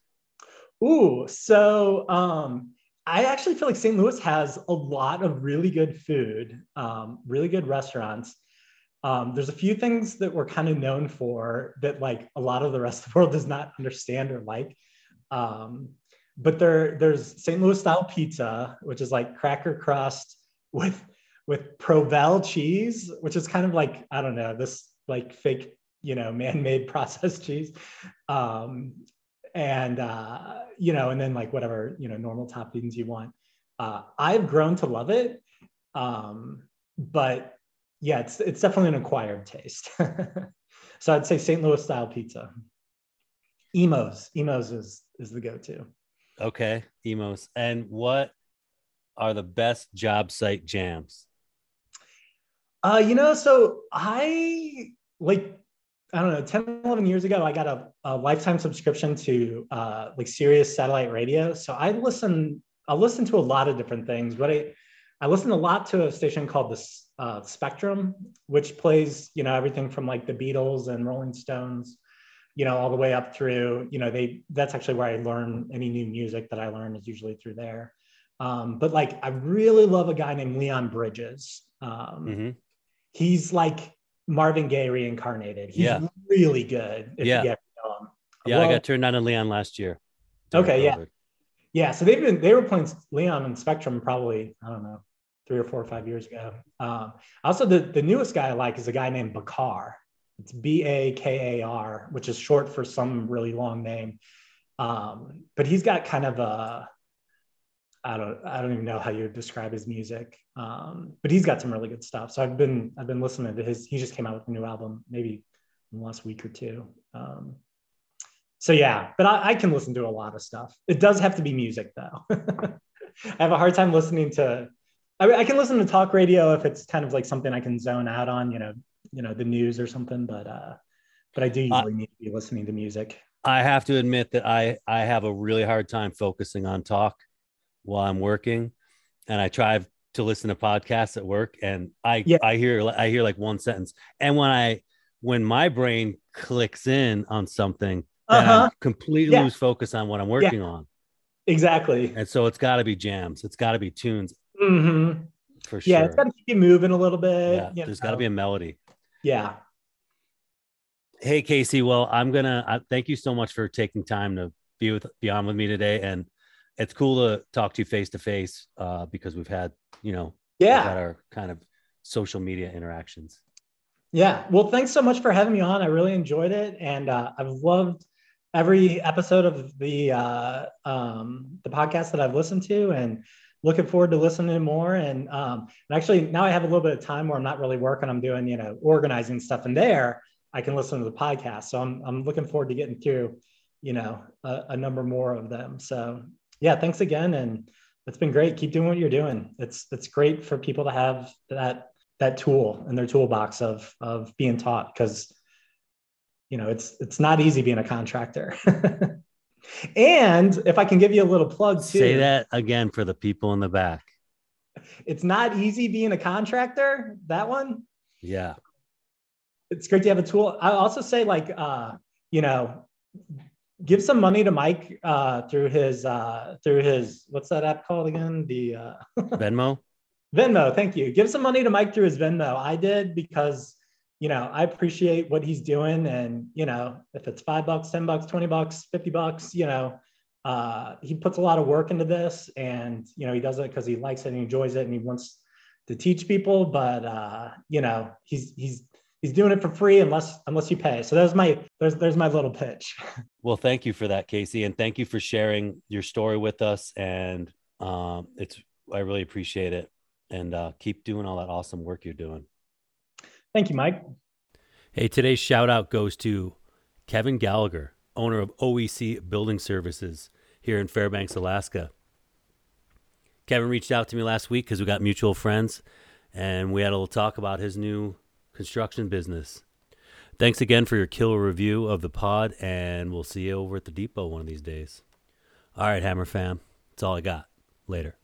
Speaker 1: Ooh, so um, I actually feel like St. Louis has a lot of really good food, um, really good restaurants. Um, there's a few things that we're kind of known for that like a lot of the rest of the world does not understand or like. Um, but there, there's St. Louis style pizza, which is like cracker crust with with Provel cheese, which is kind of like I don't know this like fake you know man-made processed cheese um, and uh, you know, and then like whatever you know normal toppings you want. Uh, I've grown to love it, um, but yeah, it's it's definitely an acquired taste. so I'd say St. Louis style pizza. Imo's, Imo's is is the go-to.
Speaker 2: Okay, Imo's. And what are the best job site jams?
Speaker 1: Uh, you know, so I like I don't know, 10, 11 years ago, I got a, a lifetime subscription to uh, like Sirius satellite radio. So I listen, I listen to a lot of different things, but I, I listen a lot to a station called the uh, Spectrum, which plays, you know, everything from like the Beatles and Rolling Stones, you know, all the way up through, you know, they, that's actually where I learn any new music that I learn is usually through there. Um, but like, I really love a guy named Leon Bridges. Um, mm-hmm. He's like, Marvin Gaye reincarnated. He's yeah. really good.
Speaker 2: yeah. yeah, well, I got turned on to Leon last year.
Speaker 1: Okay, yeah. Yeah, so they've been they were playing Leon and Spectrum probably, I don't know, three or four or five years ago. Um, also the, the newest guy I like is a guy named Bakar. It's B-A-K-A-R, which is short for some really long name. Um, but he's got kind of a I don't I don't even know how you would describe his music. Um, but he's got some really good stuff. So I've been I've been listening to his. He just came out with a new album maybe in the last week or two. Um, so yeah, but I, I, can listen to a lot of stuff. It does have to be music though. I have a hard time listening to. I, I, can listen to talk radio if it's kind of like something I can zone out on. You know, you know the news or something. But uh, but I do usually need to be listening to music.
Speaker 2: I have to admit that I I have a really hard time focusing on talk while I'm working, and I try to listen to podcasts at work, and I yeah. I hear I hear like one sentence, and when I when my brain clicks in on something, uh-huh. I completely yeah. lose focus on what I'm working yeah. on.
Speaker 1: Exactly.
Speaker 2: And so it's got to be jams. It's got to be tunes.
Speaker 1: Mm-hmm. For sure. Yeah, it's got to keep you moving a little bit.
Speaker 2: Yeah, there's got to be a melody.
Speaker 1: Yeah.
Speaker 2: Hey Casey, well, I'm gonna uh, thank you so much for taking time to be with be on with me today, and it's cool to talk to you face to face because we've had, you know,
Speaker 1: yeah,
Speaker 2: had our kind of social media interactions.
Speaker 1: Yeah. Well, thanks so much for having me on. I really enjoyed it. And uh, I've loved every episode of the uh, um, the podcast that I've listened to and looking forward to listening more. And, um, and actually now I have a little bit of time where I'm not really working. I'm doing, you know, organizing stuff in there. I can listen to the podcast. So I'm, I'm looking forward to getting through, you know, a, a number more of them. So yeah, thanks again. And it's been great. Keep doing what you're doing. It's it's great for people to have that that tool in their toolbox of of being taught because you know it's it's not easy being a contractor. and if I can give you a little plug too.
Speaker 2: Say that again for the people in the back.
Speaker 1: It's not easy being a contractor. That one.
Speaker 2: Yeah.
Speaker 1: It's great to have a tool. I also say like uh, you know, give some money to Mike uh, through his uh, through his what's that app called again? The uh,
Speaker 2: Venmo.
Speaker 1: Venmo, thank you. Give some money to Mike through his Venmo. I did because you know I appreciate what he's doing, and you know if it's five bucks, ten bucks, twenty bucks, fifty bucks, you know. Uh, he puts a lot of work into this and you know he does it because he likes it and he enjoys it and he wants to teach people but uh, you know he's he's he's doing it for free unless unless you pay. So there's my there's there's my little pitch.
Speaker 2: Well, thank you for that, Casey, and thank you for sharing your story with us. And um, it's I really appreciate it. And uh, keep doing all that awesome work you're doing.
Speaker 1: Thank you, Mike.
Speaker 2: Hey, today's shout out goes to Kevin Gallagher, owner of OEC Building Services here in Fairbanks, Alaska. Kevin reached out to me last week because we got mutual friends, and we had a little talk about his new construction business. Thanks again for your killer review of the pod, and we'll see you over at the depot one of these days. All right, Hammr fam. That's all I got. Later.